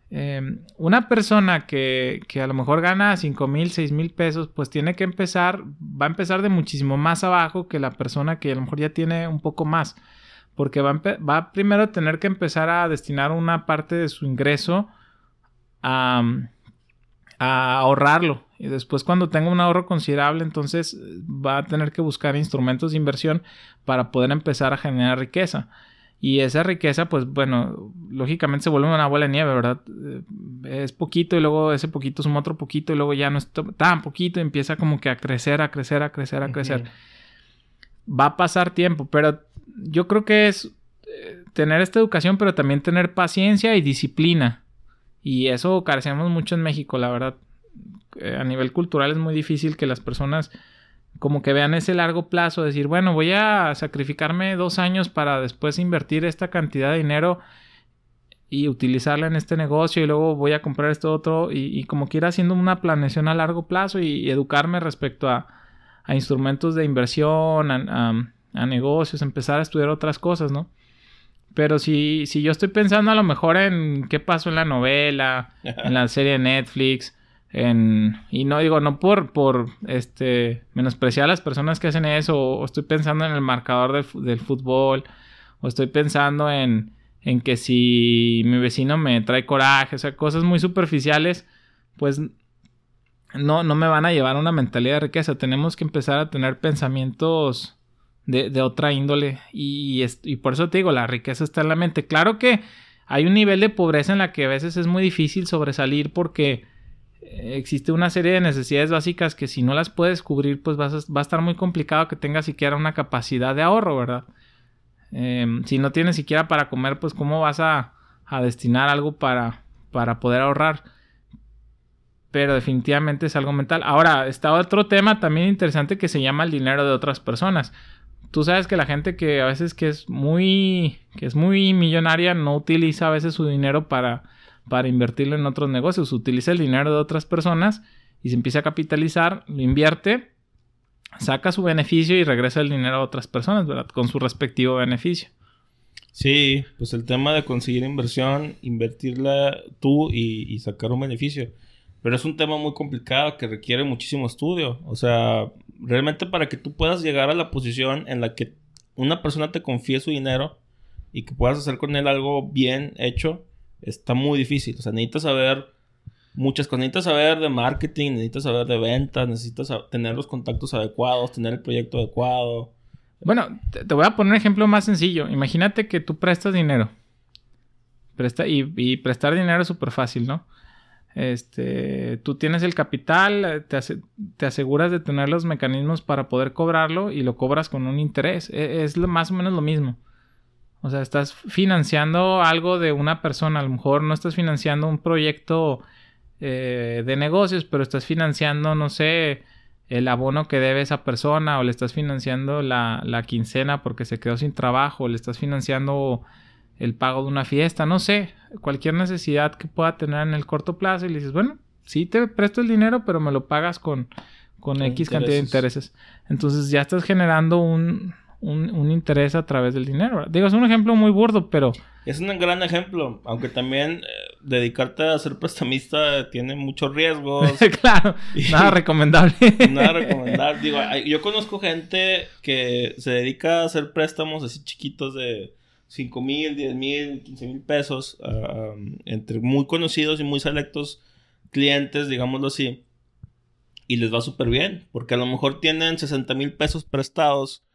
Em, una persona que, que, a lo mejor gana 5 mil, 6 mil pesos, pues tiene que empezar, va a empezar de muchísimo más abajo que la persona que a lo mejor ya tiene un poco más porque va a, primero a tener que empezar a destinar una parte de su ingreso a, ahorrarlo. Y después cuando tenga un ahorro considerable, entonces va a tener que buscar instrumentos de inversión para poder empezar a generar riqueza. Y esa riqueza, pues bueno, lógicamente se vuelve una bola de nieve, ¿verdad? Eh, es poquito y luego ese poquito suma otro poquito y luego ya no es tan poquito y empieza como que a crecer, a crecer, a crecer, a crecer. Va a pasar tiempo, pero yo creo que es eh, tener esta educación, pero también tener paciencia y disciplina. Y eso carecemos mucho en México, la verdad. Eh, a nivel cultural es muy difícil que las personas como que vean ese largo plazo, decir, bueno, voy a sacrificarme dos años para después invertir esta cantidad de dinero y utilizarla en este negocio y luego voy a comprar esto otro y, como quiera haciendo una planeación a largo plazo y, educarme respecto a, a, instrumentos de inversión, a, a negocios, empezar a estudiar otras cosas, ¿no? Pero si, si yo estoy pensando a lo mejor en qué pasó en la novela, en la serie de Netflix, en, y no digo, no por, por este, menospreciar a las personas que hacen eso, o, estoy pensando en el marcador del, fútbol, o estoy pensando en, en que si mi vecino me trae coraje, o sea, cosas muy superficiales, pues no, no me van a llevar a una mentalidad de riqueza. Tenemos que empezar a tener pensamientos de, otra índole. Y, y, por eso te digo, la riqueza está en la mente. Claro que hay un nivel de pobreza en la que a veces es muy difícil sobresalir porque existe una serie de necesidades básicas que si no las puedes cubrir, pues vas va a estar muy complicado que tengas siquiera una capacidad de ahorro, ¿verdad? Em, si no tienes siquiera para comer, pues cómo vas a, a destinar algo para, para poder ahorrar pero definitivamente es algo mental. Ahora, está otro tema también interesante que se llama el dinero de otras personas tú sabes que la gente que a veces que es muy que es muy millonaria no utiliza a veces su dinero para para invertirlo en otros negocios, utiliza el dinero de otras personas y se empieza a capitalizar, lo invierte, saca su beneficio y regresa el dinero a otras personas, ¿verdad? Con su respectivo beneficio. Sí, pues el tema de conseguir inversión, invertirla tú y, y sacar un beneficio. Pero es un tema muy complicado que requiere muchísimo estudio. O sea, realmente para que tú puedas llegar a la posición en la que una persona te confíe su dinero y que puedas hacer con él algo bien hecho, está muy difícil. O sea, necesitas saber muchas cosas. Necesitas saber de marketing, necesitas saber de ventas, necesitas tener los contactos adecuados, tener el proyecto adecuado. Bueno, te, voy a poner un ejemplo más sencillo. Imagínate que tú prestas dinero. Presta, y, prestar dinero es súper fácil, ¿no? Este, tú tienes el capital, te, aseguras de tener los mecanismos para poder cobrarlo y lo cobras con un interés. E, es, más o menos lo mismo. O sea, estás financiando algo de una persona, a lo mejor no estás financiando un proyecto eh, de negocios, pero estás financiando, no sé, el abono que debe esa persona o le estás financiando la, la quincena porque se quedó sin trabajo, o le estás financiando el pago de una fiesta, no sé, cualquier necesidad que pueda tener en el corto plazo y le dices, bueno, sí te presto el dinero, pero me lo pagas con, con X cantidad de intereses. Entonces ya estás generando un, un, interés a través del dinero. Digo, es un ejemplo muy burdo, pero... Es un gran ejemplo, aunque también eh, dedicarte a ser prestamista tiene muchos riesgos. claro, nada recomendable. nada recomendable. Digo, yo conozco gente que se dedica a hacer préstamos así chiquitos de 5 mil, 10 mil, 15 mil pesos entre muy conocidos y muy selectos clientes, digámoslo así. Y les va súper bien, porque a lo mejor tienen 60 mil pesos prestados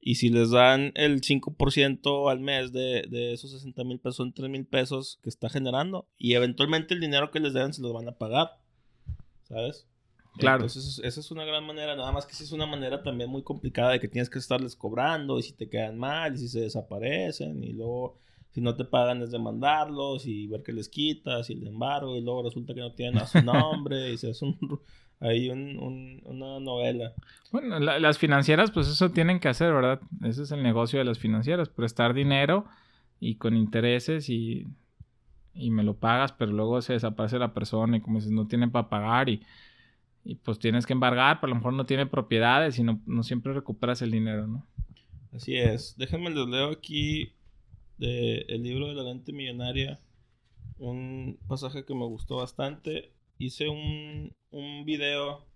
y si les dan el 5% al mes de, de esos 60 mil pesos, son 3 mil pesos que está generando. Y eventualmente el dinero que les den se los van a pagar. ¿Sabes? Claro. Entonces, esa es una gran manera. Nada más que si es una manera también muy complicada de que tienes que estarles cobrando. Y si te quedan mal, y si se desaparecen. Y luego, si no te pagan, es demandarlos. Y ver que les quitas. Y el embargo. Y luego resulta que no tienen a su nombre. y se hace un hay un, una novela. Bueno, las financieras, pues eso tienen que hacer, ¿verdad? Ese es el negocio de las financieras, prestar dinero y con intereses y, y me lo pagas, pero luego se desaparece la persona y como dices, no tienen para pagar y, y pues tienes que embargar, pero a lo mejor no tiene propiedades y no, no siempre recuperas el dinero, ¿no? Así es. Déjenme les leo aquí de el libro de la lente millonaria un pasaje que me gustó bastante hice un, un video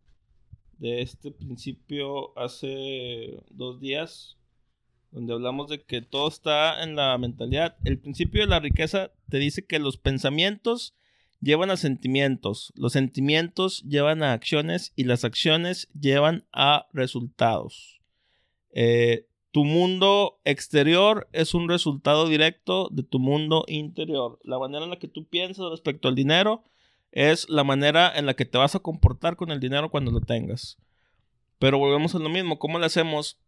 de este principio hace dos días, donde hablamos de que todo está en la mentalidad. El principio de la riqueza te dice que los pensamientos llevan a sentimientos, los sentimientos llevan a acciones y las acciones llevan a resultados. Eh, tu mundo exterior es un resultado directo de tu mundo interior. La manera en la que tú piensas respecto al dinero es la manera en la que te vas a comportar con el dinero cuando lo tengas. Pero volvemos a lo mismo, ¿cómo le hacemos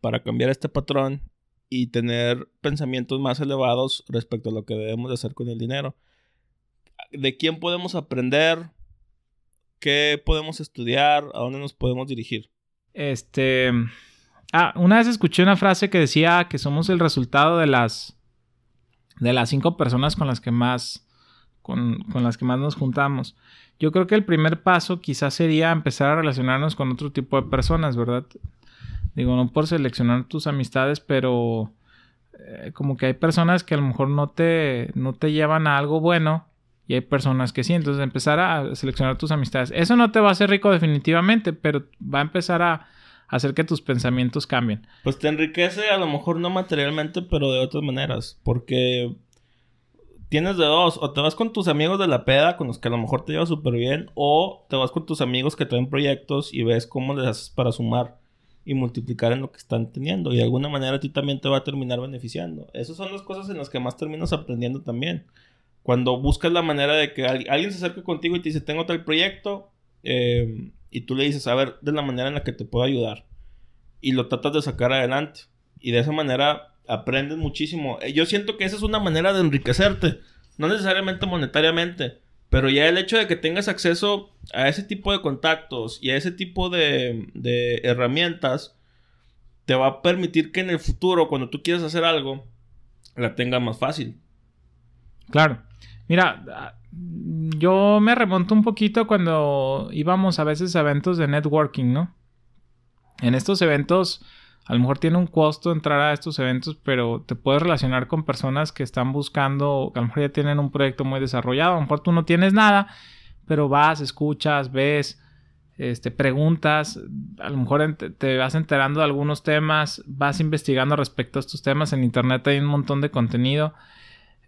para cambiar este patrón y tener pensamientos más elevados respecto a lo que debemos de hacer con el dinero? ¿De quién podemos aprender? ¿Qué podemos estudiar? ¿A dónde nos podemos dirigir? Este... Ah, una vez escuché una frase que decía que somos el resultado de las de las cinco personas con las que más con, las que más nos juntamos. Yo creo que el primer paso quizás sería empezar a relacionarnos con otro tipo de personas, ¿verdad? Digo, no por seleccionar tus amistades, pero eh, como que hay personas que a lo mejor no te, no te llevan a algo bueno y hay personas que sí. Entonces empezar a seleccionar tus amistades. Eso no te va a hacer rico definitivamente, pero va a empezar a hacer que tus pensamientos cambien. Pues te enriquece a lo mejor no materialmente, pero de otras maneras. Porque tienes de dos, o te vas con tus amigos de la peda, con los que a lo mejor te llevas súper bien, o te vas con tus amigos que traen proyectos y ves cómo les haces para sumar y multiplicar en lo que están teniendo. Y de alguna manera a ti también te va a terminar beneficiando. Esas son las cosas en las que más terminas aprendiendo también. Cuando buscas la manera de que alguien se acerque contigo y te dice, tengo tal proyecto, em, y tú le dices, a ver, de la manera en la que te puedo ayudar. Y lo tratas de sacar adelante. Y de esa manera aprendes muchísimo. Eh, yo siento que esa es una manera de enriquecerte, no necesariamente monetariamente, pero ya el hecho de que tengas acceso a ese tipo de contactos y a ese tipo de, herramientas, te va a permitir que en el futuro, cuando tú quieras hacer algo, la tengas más fácil. Claro. Mira, yo me remonto un poquito cuando íbamos a veces a eventos de networking, ¿no? En estos eventos a lo mejor tiene un costo entrar a estos eventos, pero te puedes relacionar con personas que están buscando, que a lo mejor ya tienen un proyecto muy desarrollado, a lo mejor tú no tienes nada, pero vas, escuchas, ves, este, preguntas, a lo mejor te vas enterando de algunos temas, vas investigando respecto a estos temas, en internet hay un montón de contenido.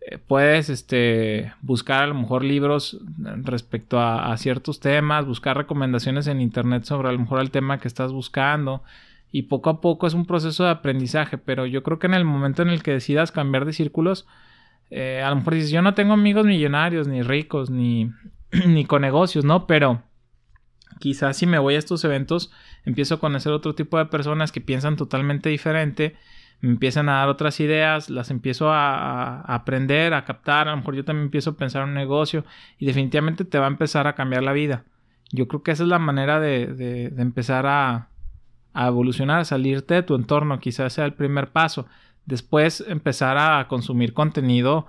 Eh, puedes este, buscar a lo mejor libros respecto a, a ciertos temas, buscar recomendaciones en internet sobre a lo mejor el tema que estás buscando y poco a poco es un proceso de aprendizaje, pero yo creo que en el momento en el que decidas cambiar de círculos, eh, a lo mejor dices, yo no tengo amigos millonarios, ni ricos, ni, ni con negocios, ¿no? Pero quizás si me voy a estos eventos, empiezo a conocer otro tipo de personas que piensan totalmente diferente, me empiezan a dar otras ideas, las empiezo a, aprender, a captar, a lo mejor yo también empiezo a pensar en un negocio y definitivamente te va a empezar a cambiar la vida. Yo creo que esa es la manera de, de, empezar a, a, evolucionar, a salirte de tu entorno, quizás sea el primer paso. Después empezar a consumir contenido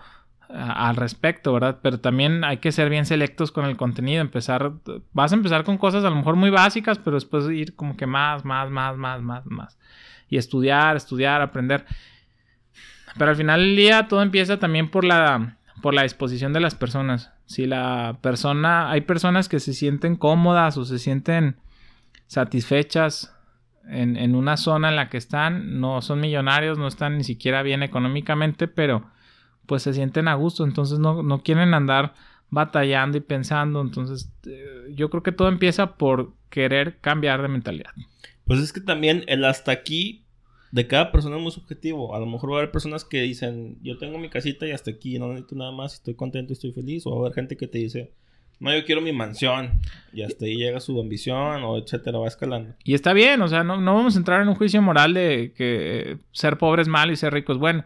al respecto, ¿verdad? Pero también hay que ser bien selectos con el contenido, empezar, vas a empezar con cosas a lo mejor muy básicas, pero después ir como que más, más, más, más, más, más. Y estudiar, estudiar, aprender. Pero al final del día todo empieza también por la, por la disposición de las personas. Si la persona, hay personas que se sienten cómodas o se sienten satisfechas en, en una zona en la que están, no son millonarios, no están ni siquiera bien económicamente, pero pues se sienten a gusto, entonces no, quieren andar batallando y pensando, entonces eh, yo creo que todo empieza por querer cambiar de mentalidad. Pues es que también el hasta aquí de cada persona es muy subjetivo. A lo mejor va a haber personas que dicen, yo tengo mi casita y hasta aquí, no necesito nada más, estoy contento, estoy feliz. O va a haber gente que te dice, no, yo quiero mi mansión. Y hasta ahí llega su ambición, o etcétera, va escalando. Y está bien, o sea, no, no vamos a entrar en un juicio moral de que ser pobre es malo y ser rico es bueno.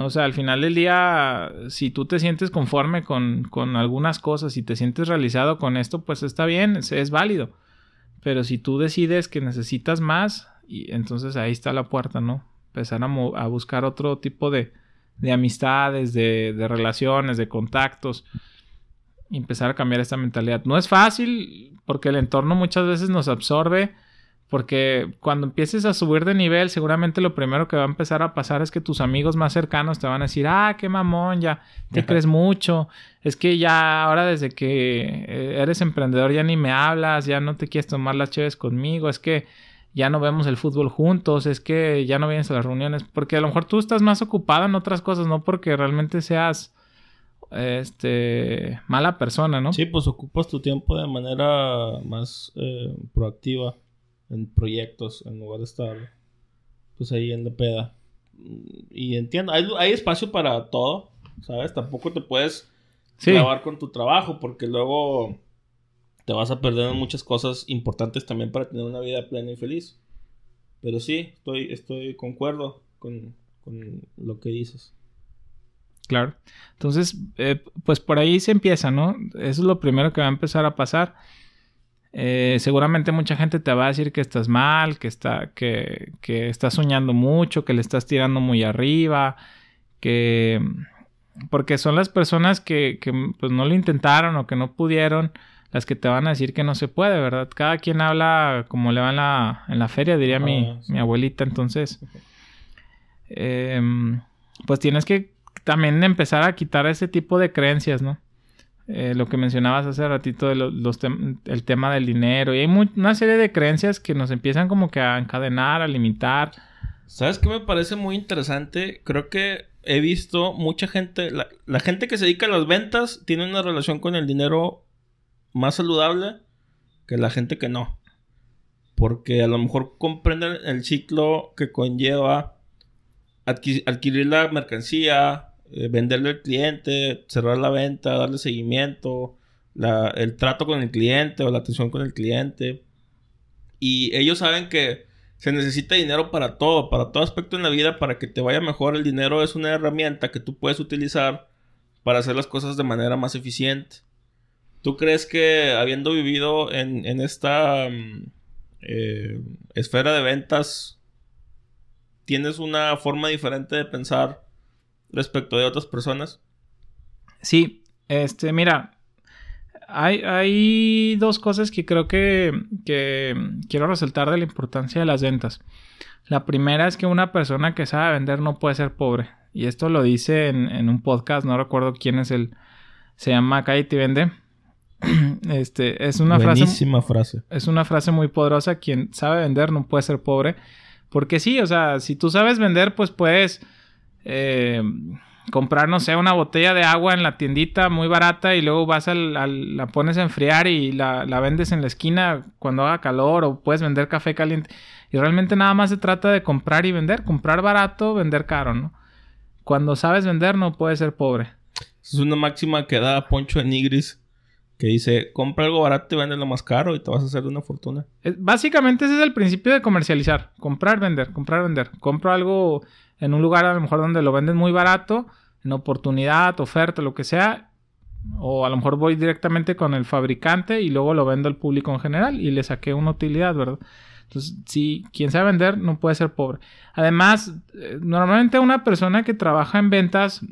O sea, al final del día, si tú te sientes conforme con, con algunas cosas y te sientes realizado con esto, pues está bien, es, válido. Pero si tú decides que necesitas más, y entonces ahí está la puerta, ¿no? Empezar a, a buscar otro tipo de, de amistades, de, de, relaciones, de contactos. Y empezar a cambiar esta mentalidad. No es fácil porque el entorno muchas veces nos absorbe porque cuando empieces a subir de nivel, seguramente lo primero que va a empezar a pasar es que tus amigos más cercanos te van a decir, ah, qué mamón, ya te crees mucho. Es que ya ahora desde que eh, eres emprendedor ya ni me hablas, ya no te quieres tomar las chéves conmigo, es que ya no vemos el fútbol juntos, es que ya no vienes a las reuniones, porque a lo mejor tú estás más ocupado en otras cosas, no porque realmente seas este mala persona, ¿no? Sí, pues ocupas tu tiempo de manera más eh, proactiva en proyectos en lugar de estar pues ahí en la peda. Y entiendo, hay, espacio para todo, ¿sabes? Tampoco te puedes clavar con tu trabajo porque luego te vas a perder en muchas cosas importantes también para tener una vida plena y feliz. Pero sí, estoy, estoy concuerdo con, con lo que dices. Claro. Entonces, eh, pues por ahí se empieza, ¿no? Eso es lo primero que va a empezar a pasar. Eh, seguramente mucha gente te va a decir que estás mal, que, está, que, que estás soñando mucho, que le estás tirando muy arriba, que... Porque son las personas que, que pues, no lo intentaron o que no pudieron las que te van a decir que no se puede, ¿verdad? Cada quien habla como le va en la, en la feria, diría mi, ah, mi, abuelita. Entonces, em, pues tienes que también empezar a quitar ese tipo de creencias, ¿no? Eh, lo que mencionabas hace ratito de los el tema del dinero. Y hay una serie de creencias que nos empiezan como que a encadenar, a limitar. ¿Sabes qué me parece muy interesante? Creo que he visto mucha gente, la, gente que se dedica a las ventas tiene una relación con el dinero más saludable que la gente que no. Porque a lo mejor comprenden el ciclo que conlleva adquirir la mercancía, eh, venderle al cliente, cerrar la venta, darle seguimiento, el trato con el cliente o la atención con el cliente. Y ellos saben que se necesita dinero para todo, para todo aspecto en la vida, para que te vaya mejor. El dinero es una herramienta que tú puedes utilizar para hacer las cosas de manera más eficiente. ¿Tú crees que habiendo vivido en, esta mm, eh, esfera de ventas, tienes una forma diferente de pensar respecto de otras personas? Sí, este, mira, hay, hay dos cosas que creo que, que, quiero resaltar de la importancia de las ventas. La primera es que una persona que sabe vender no puede ser pobre. Y esto lo dice en, un podcast, no recuerdo quién es el... Se llama Cállate y Vende. Este, es una Buenísima frase, frase. Es una frase muy poderosa. Quien sabe vender no puede ser pobre. Porque sí, o sea, si tú sabes vender, pues puedes eh, comprar, no sé, una botella de agua en la tiendita muy barata y luego vas al, la pones a enfriar y la, vendes en la esquina cuando haga calor o puedes vender café caliente. Y realmente nada más se trata de comprar y vender, comprar barato, vender caro, ¿no? Cuando sabes vender no puedes ser pobre. Es una máxima que da Poncho en Nigris que dice, compra algo barato y vende lo más caro y te vas a hacer una fortuna. Básicamente ese es el principio de comercializar, comprar, vender, comprar, vender. Compro algo en un lugar a lo mejor donde lo venden muy barato, en oportunidad, oferta, lo que sea, o a lo mejor voy directamente con el fabricante y luego lo vendo al público en general y le saqué una utilidad, ¿verdad? Entonces, si quien sabe vender no puede ser pobre. Además, eh, normalmente una persona que trabaja en ventas,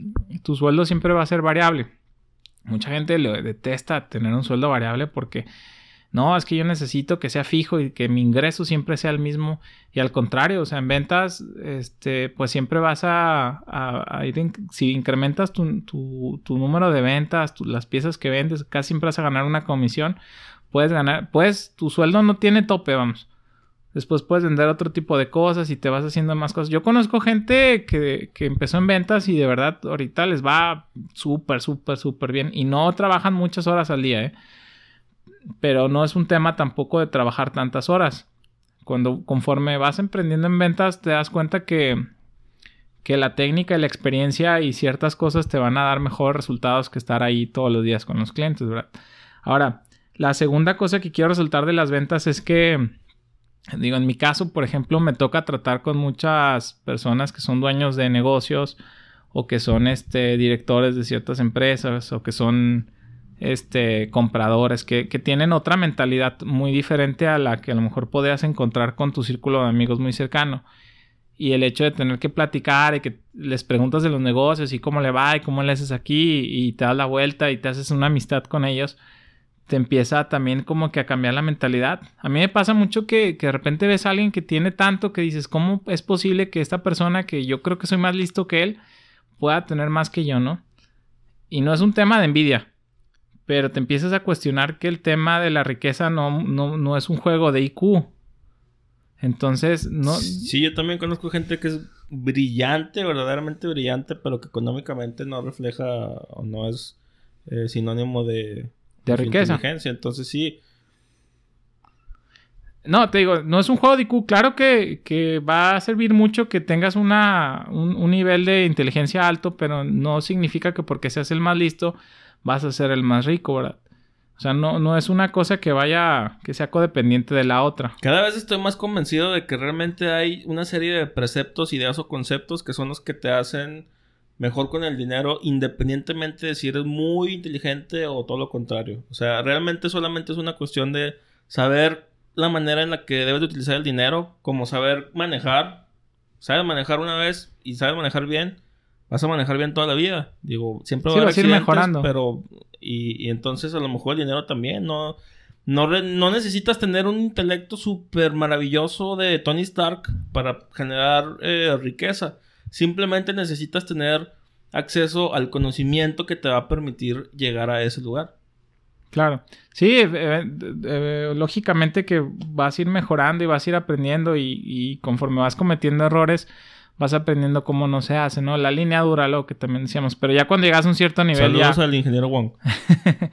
tu sueldo siempre va a ser variable. Mucha gente le detesta tener un sueldo variable porque no, es que yo necesito que sea fijo y que mi ingreso siempre sea el mismo. Y al contrario, o sea, en ventas, este, pues siempre vas a, ir, si incrementas tu, número de ventas, las piezas que vendes, casi siempre vas a ganar una comisión. Puedes ganar, pues tu sueldo no tiene tope, vamos. Después puedes vender otro tipo de cosas y te vas haciendo más cosas. Yo conozco gente que, empezó en ventas y de verdad ahorita les va súper, súper, súper bien. Y no trabajan muchas horas al día, ¿eh? Pero no es un tema tampoco de trabajar tantas horas. Cuando conforme vas emprendiendo en ventas te das cuenta que, que la técnica y la experiencia y ciertas cosas te van a dar mejores resultados que estar ahí todos los días con los clientes. Ahora, la segunda cosa que quiero resaltar de las ventas es que Digo, en mi caso, por ejemplo, me toca tratar con muchas personas que son dueños de negocios o que son este, directores de ciertas empresas o que son este, compradores que, que, tienen otra mentalidad muy diferente a la que a lo mejor podías encontrar con tu círculo de amigos muy cercano. Y el hecho de tener que platicar y que les preguntas de los negocios y cómo le va y cómo le haces aquí y te das la vuelta y te haces una amistad con ellos, te empieza también como que a cambiar la mentalidad. A mí me pasa mucho que, que, de repente ves a alguien que tiene tanto que dices, ¿cómo es posible que esta persona que yo creo que soy más listo que él pueda tener más que yo, no? Y no es un tema de envidia, pero te empiezas a cuestionar que el tema de la riqueza no, no, no es un juego de IQ. Entonces, no... Sí, yo también conozco gente que es brillante, verdaderamente brillante, pero que económicamente no refleja o no es eh, sinónimo de de riqueza. Entonces sí. No, te digo, no es un juego de IQ. Claro que, va a servir mucho que tengas una, un, nivel de inteligencia alto, pero no significa que porque seas el más listo vas a ser el más rico, ¿verdad? O sea, no, no es una cosa que vaya, que sea codependiente de la otra. Cada vez estoy más convencido de que realmente hay una serie de preceptos, ideas o conceptos que son los que te hacen mejor con el dinero, independientemente de si eres muy inteligente o todo lo contrario. O sea, realmente solamente es una cuestión de saber la manera en la que debes de utilizar el dinero, como saber manejar. Sabes manejar una vez y sabes manejar bien, vas a manejar bien toda la vida. Digo, siempre va a ir mejorando. Pero, y, entonces a lo mejor el dinero también, no, no, no necesitas tener un intelecto súper maravilloso de Tony Stark para generar eh, riqueza. Simplemente necesitas tener acceso al conocimiento que te va a permitir llegar a ese lugar. Claro. Sí, eh, eh, eh, lógicamente que vas a ir mejorando y vas a ir aprendiendo y, conforme vas cometiendo errores, vas aprendiendo cómo no se hace, ¿no? La línea dura, lo que también decíamos, pero ya cuando llegas a un cierto nivel Saludos al ingeniero Wong.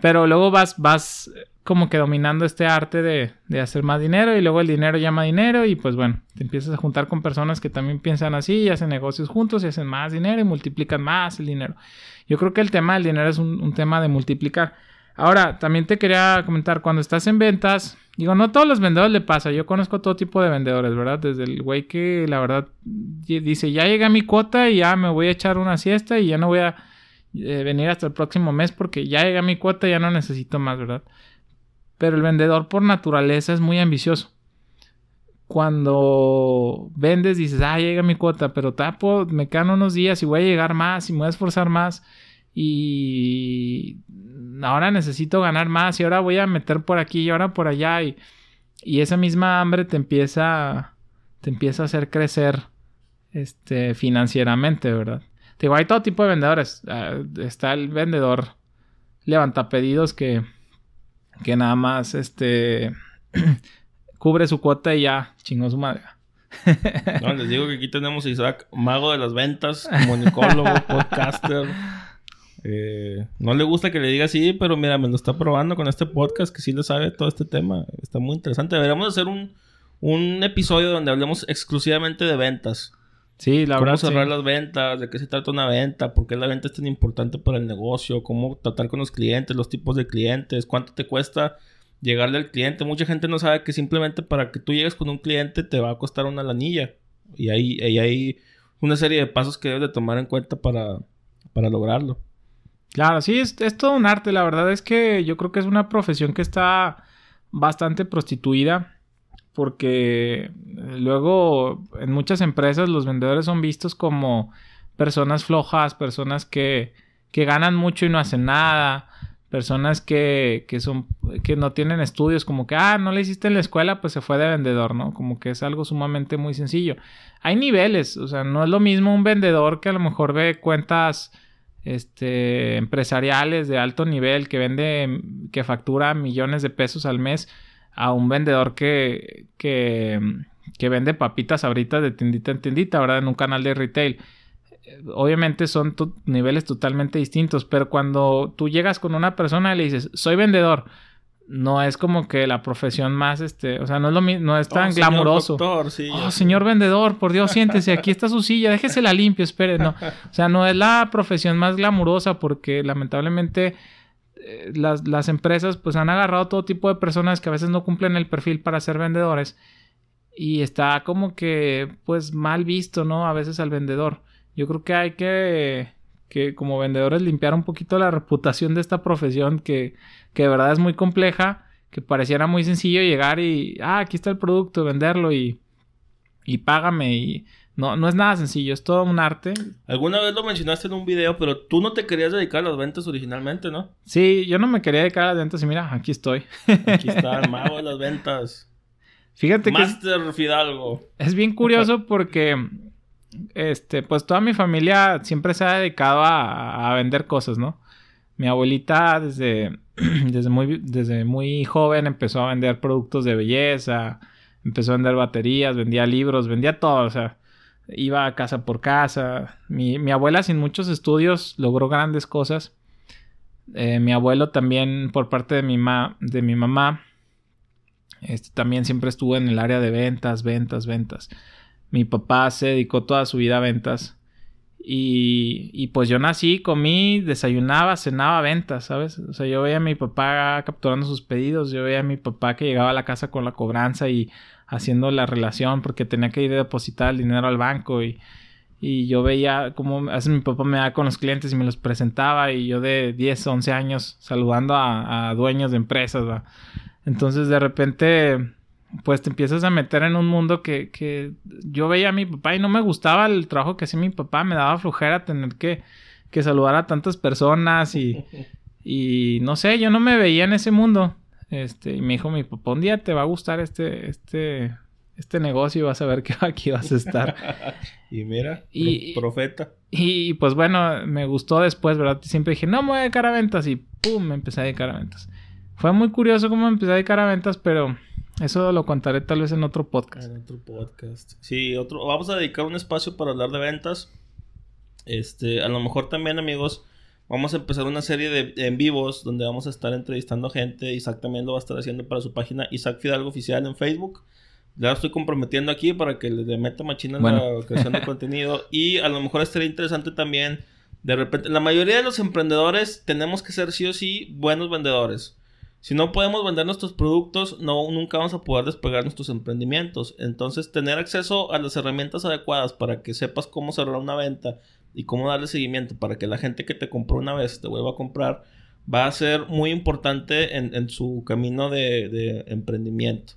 pero luego vas, vas como que dominando este arte de, de, hacer más dinero y luego el dinero llama dinero y pues bueno, te empiezas a juntar con personas que también piensan así y hacen negocios juntos y hacen más dinero y multiplican más el dinero. Yo creo que el tema del dinero es un, tema de multiplicar. Ahora, también te quería comentar, cuando estás en ventas, digo, no a todos los vendedores le pasa, yo conozco todo tipo de vendedores, ¿verdad? Desde el güey que la verdad dice, ya llega mi cuota y ya me voy a echar una siesta y ya no voy a eh, venir hasta el próximo mes porque ya llega mi cuota y ya no necesito más, ¿verdad? Pero el vendedor por naturaleza es muy ambicioso. Cuando vendes dices, ah, llega mi cuota, pero tapo, me quedan unos días y voy a llegar más y me voy a esforzar más y ahora necesito ganar más y ahora voy a meter por aquí y ahora por allá y, y esa misma hambre te empieza te empieza a hacer crecer este financieramente, ¿verdad? Te digo, hay todo tipo de vendedores. Ah, está el vendedor levantapedidos que que nada más este cubre su cuota y ya chingó su madre. no, les digo que aquí tenemos a Isaac, mago de las ventas, comunicólogo, podcaster. Eh, no le gusta que le diga así, pero mira, me lo está probando con este podcast que sí le sabe todo este tema. Está muy interesante. Deberíamos hacer un, un episodio donde hablemos exclusivamente de ventas. Sí, la cómo verdad. Cómo cerrar las ventas, de qué se trata una venta, por qué la venta es tan importante para el negocio, cómo tratar con los clientes, los tipos de clientes, cuánto te cuesta llegarle al cliente. Mucha gente no sabe que simplemente para que tú llegues con un cliente te va a costar una lanilla. Y hay, y hay una serie de pasos que debes de tomar en cuenta para, para lograrlo. Claro, sí, es, es todo un arte. La verdad es que yo creo que es una profesión que está bastante prostituida porque luego en muchas empresas los vendedores son vistos como personas flojas, personas que, que ganan mucho y no hacen nada, personas que, que, son que no tienen estudios, como que ah, no le hiciste en la escuela, pues se fue de vendedor, ¿no? Como que es algo sumamente muy sencillo. Hay niveles, o sea, no es lo mismo un vendedor que a lo mejor ve cuentas este empresariales de alto nivel que vende que factura millones de pesos al mes a un vendedor que, que, que vende papitas ahorita de tiendita en tiendita, ¿verdad? En un canal de retail. Obviamente son niveles totalmente distintos, pero cuando tú llegas con una persona y le dices, soy vendedor, no es como que la profesión más, este, o sea, no es lo mismo, no es tan oh, glamuroso. oh, señor vendedor, por Dios, siéntese, aquí está su silla, déjese la limpio, espere, no. O sea, no es la profesión más glamurosa porque lamentablemente eh, las, empresas pues han agarrado todo tipo de personas que a veces no cumplen el perfil para ser vendedores y está como que pues mal visto, ¿no? A veces al vendedor. Yo creo que hay que, que como vendedores limpiar un poquito la reputación de esta profesión que, que de verdad es muy compleja, que pareciera muy sencillo llegar y, ah, aquí está el producto, venderlo y, y págame y no, no es nada sencillo, es todo un arte. Alguna vez lo mencionaste en un video, pero tú no te querías dedicar a las ventas originalmente, ¿no? Sí, yo no me quería dedicar a las ventas y mira, aquí estoy. Aquí está, el mago de las ventas. Fíjate Master que. Fidalgo. Es bien curioso porque. Este, pues toda mi familia siempre se ha dedicado a, a vender cosas, ¿no? Mi abuelita desde, desde, muy, desde muy joven empezó a vender productos de belleza, empezó a vender baterías, vendía libros, vendía todo, o sea, iba casa por casa. Mi, mi abuela sin muchos estudios logró grandes cosas. Eh, mi abuelo también por parte de mi, ma de mi mamá. Este, también siempre estuvo en el área de ventas, ventas, ventas. Mi papá se dedicó toda su vida a ventas. Y, y, pues yo nací, comí, desayunaba, cenaba ventas, ¿sabes? O sea, yo veía a mi papá capturando sus pedidos, yo veía a mi papá que llegaba a la casa con la cobranza y haciendo la relación porque tenía que ir a depositar el dinero al banco y, y yo veía cómo veces mi papá me daba con los clientes y me los presentaba y yo de 10, 11 años saludando a, dueños de empresas. Entonces de repente pues te empiezas a meter en un mundo que, que, yo veía a mi papá y no me gustaba el trabajo que hacía mi papá, me daba flojera tener que, que saludar a tantas personas y, y no sé, yo no me veía en ese mundo. Este, y me dijo mi papá, un día te va a gustar este, este, este negocio y vas a ver que aquí vas a estar. y mira, y, profeta. Y, pues bueno, me gustó después, ¿verdad? Siempre dije, no me voy a dedicar a ventas y pum, me empecé a dedicar a ventas. Fue muy curioso cómo me empecé a dedicar a ventas, pero eso lo contaré tal vez en otro podcast. En otro podcast. Sí, otro, vamos a dedicar un espacio para hablar de ventas. Este, a lo mejor también, amigos, Vamos a empezar una serie de en vivos donde vamos a estar entrevistando gente. Isaac también lo va a estar haciendo para su página Isaac Fidalgo Oficial en Facebook. Ya lo estoy comprometiendo aquí para que le meta machina en la creación de contenido. Y a lo mejor estaría interesante también. De repente, la mayoría de los emprendedores tenemos que ser sí o sí buenos vendedores. Si no podemos vender nuestros productos, no, nunca vamos a poder despegar nuestros emprendimientos. Entonces, tener acceso a las herramientas adecuadas para que sepas cómo cerrar una venta y cómo darle seguimiento para que la gente que te compró una vez te vuelva a comprar, va a ser muy importante en, su camino de, emprendimiento.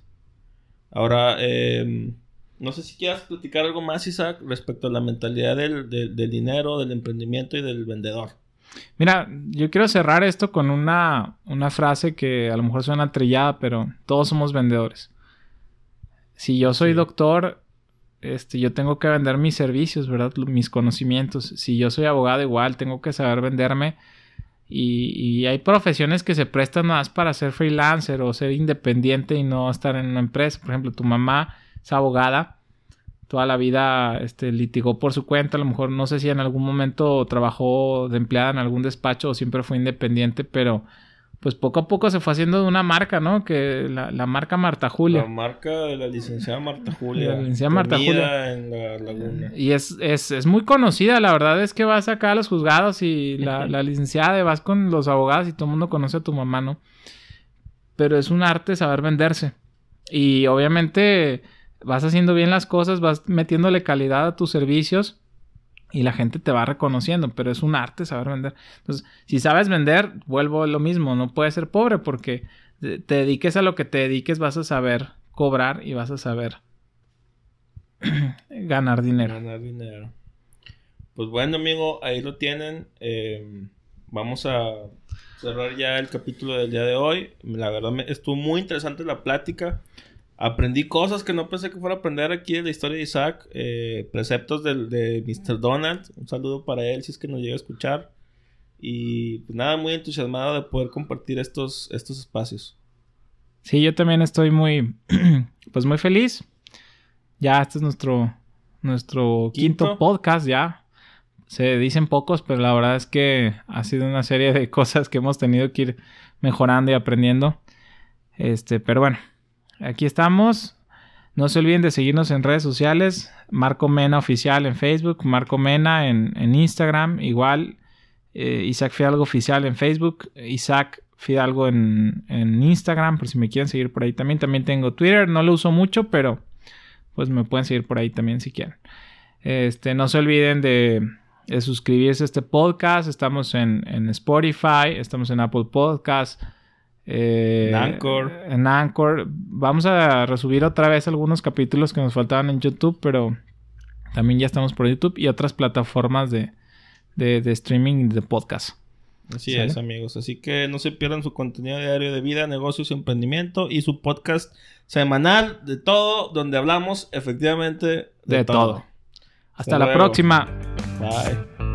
Ahora, em, no sé si quieras platicar algo más, Isaac, respecto a la mentalidad del, dinero, del emprendimiento y del vendedor. Mira, yo quiero cerrar esto con una, una frase que a lo mejor suena trillada, pero todos somos vendedores. Si yo soy doctor, este, yo tengo que vender mis servicios, ¿verdad? Mis conocimientos. Si yo soy abogado igual, tengo que saber venderme. Y, hay profesiones que se prestan más para ser freelancer o ser independiente y no estar en una empresa. Por ejemplo, tu mamá es abogada. Toda la vida este, litigó por su cuenta. A lo mejor no sé si en algún momento trabajó de empleada en algún despacho o siempre fue independiente, pero pues poco a poco se fue haciendo de una marca, ¿no? Que la, la marca Marta Julia. La marca de la licenciada Marta Julia. La licenciada Marta Julia. En la laguna. Y es, es, es, muy conocida, la verdad es que vas acá a los juzgados y la, la licenciada vas con los abogados y todo el mundo conoce a tu mamá, ¿no? Pero es un arte saber venderse. Y obviamente vas haciendo bien las cosas, vas metiéndole calidad a tus servicios y la gente te va reconociendo, pero es un arte saber vender. Entonces, si sabes vender, vuelvo a lo mismo, no puedes ser pobre porque te dediques a lo que te dediques, vas a saber cobrar y vas a saber ganar dinero. Ganar dinero. Pues bueno, amigo, ahí lo tienen. Eh, vamos a cerrar ya el capítulo del día de hoy. La verdad, me, estuvo muy interesante la plática. Aprendí cosas que no pensé que fuera a aprender aquí en la historia de Isaac. Eh, preceptos del, de Mr. Donald. Un saludo para él si es que nos llega a escuchar. Y pues nada, muy entusiasmado de poder compartir estos, estos espacios. Sí, yo también estoy muy, pues muy feliz. Ya este es nuestro, nuestro quinto podcast ya. Se dicen pocos, pero la verdad es que ha sido una serie de cosas que hemos tenido que ir mejorando y aprendiendo. Este, pero bueno, aquí estamos. No se olviden de seguirnos en redes sociales. Marco Mena Oficial en Facebook, Marco Mena en, Instagram, igual. Eh, Isaac Fidalgo Oficial en Facebook, Isaac Fidalgo en, Instagram, por si me quieren seguir por ahí también. También tengo Twitter, no lo uso mucho, pero pues me pueden seguir por ahí también si quieren. Este, no se olviden de, de suscribirse a este podcast. Estamos en, en Spotify, estamos en Apple Podcasts eh, en Anchor. En Anchor. Vamos a resubir otra vez algunos capítulos que nos faltaban en YouTube, pero también ya estamos por YouTube y otras plataformas de, de, de streaming de podcast. Así es, amigos. Así que no se pierdan su contenido diario de vida, negocios y emprendimiento y su podcast semanal de todo, donde hablamos efectivamente de, todo. Hasta, la próxima. Bye.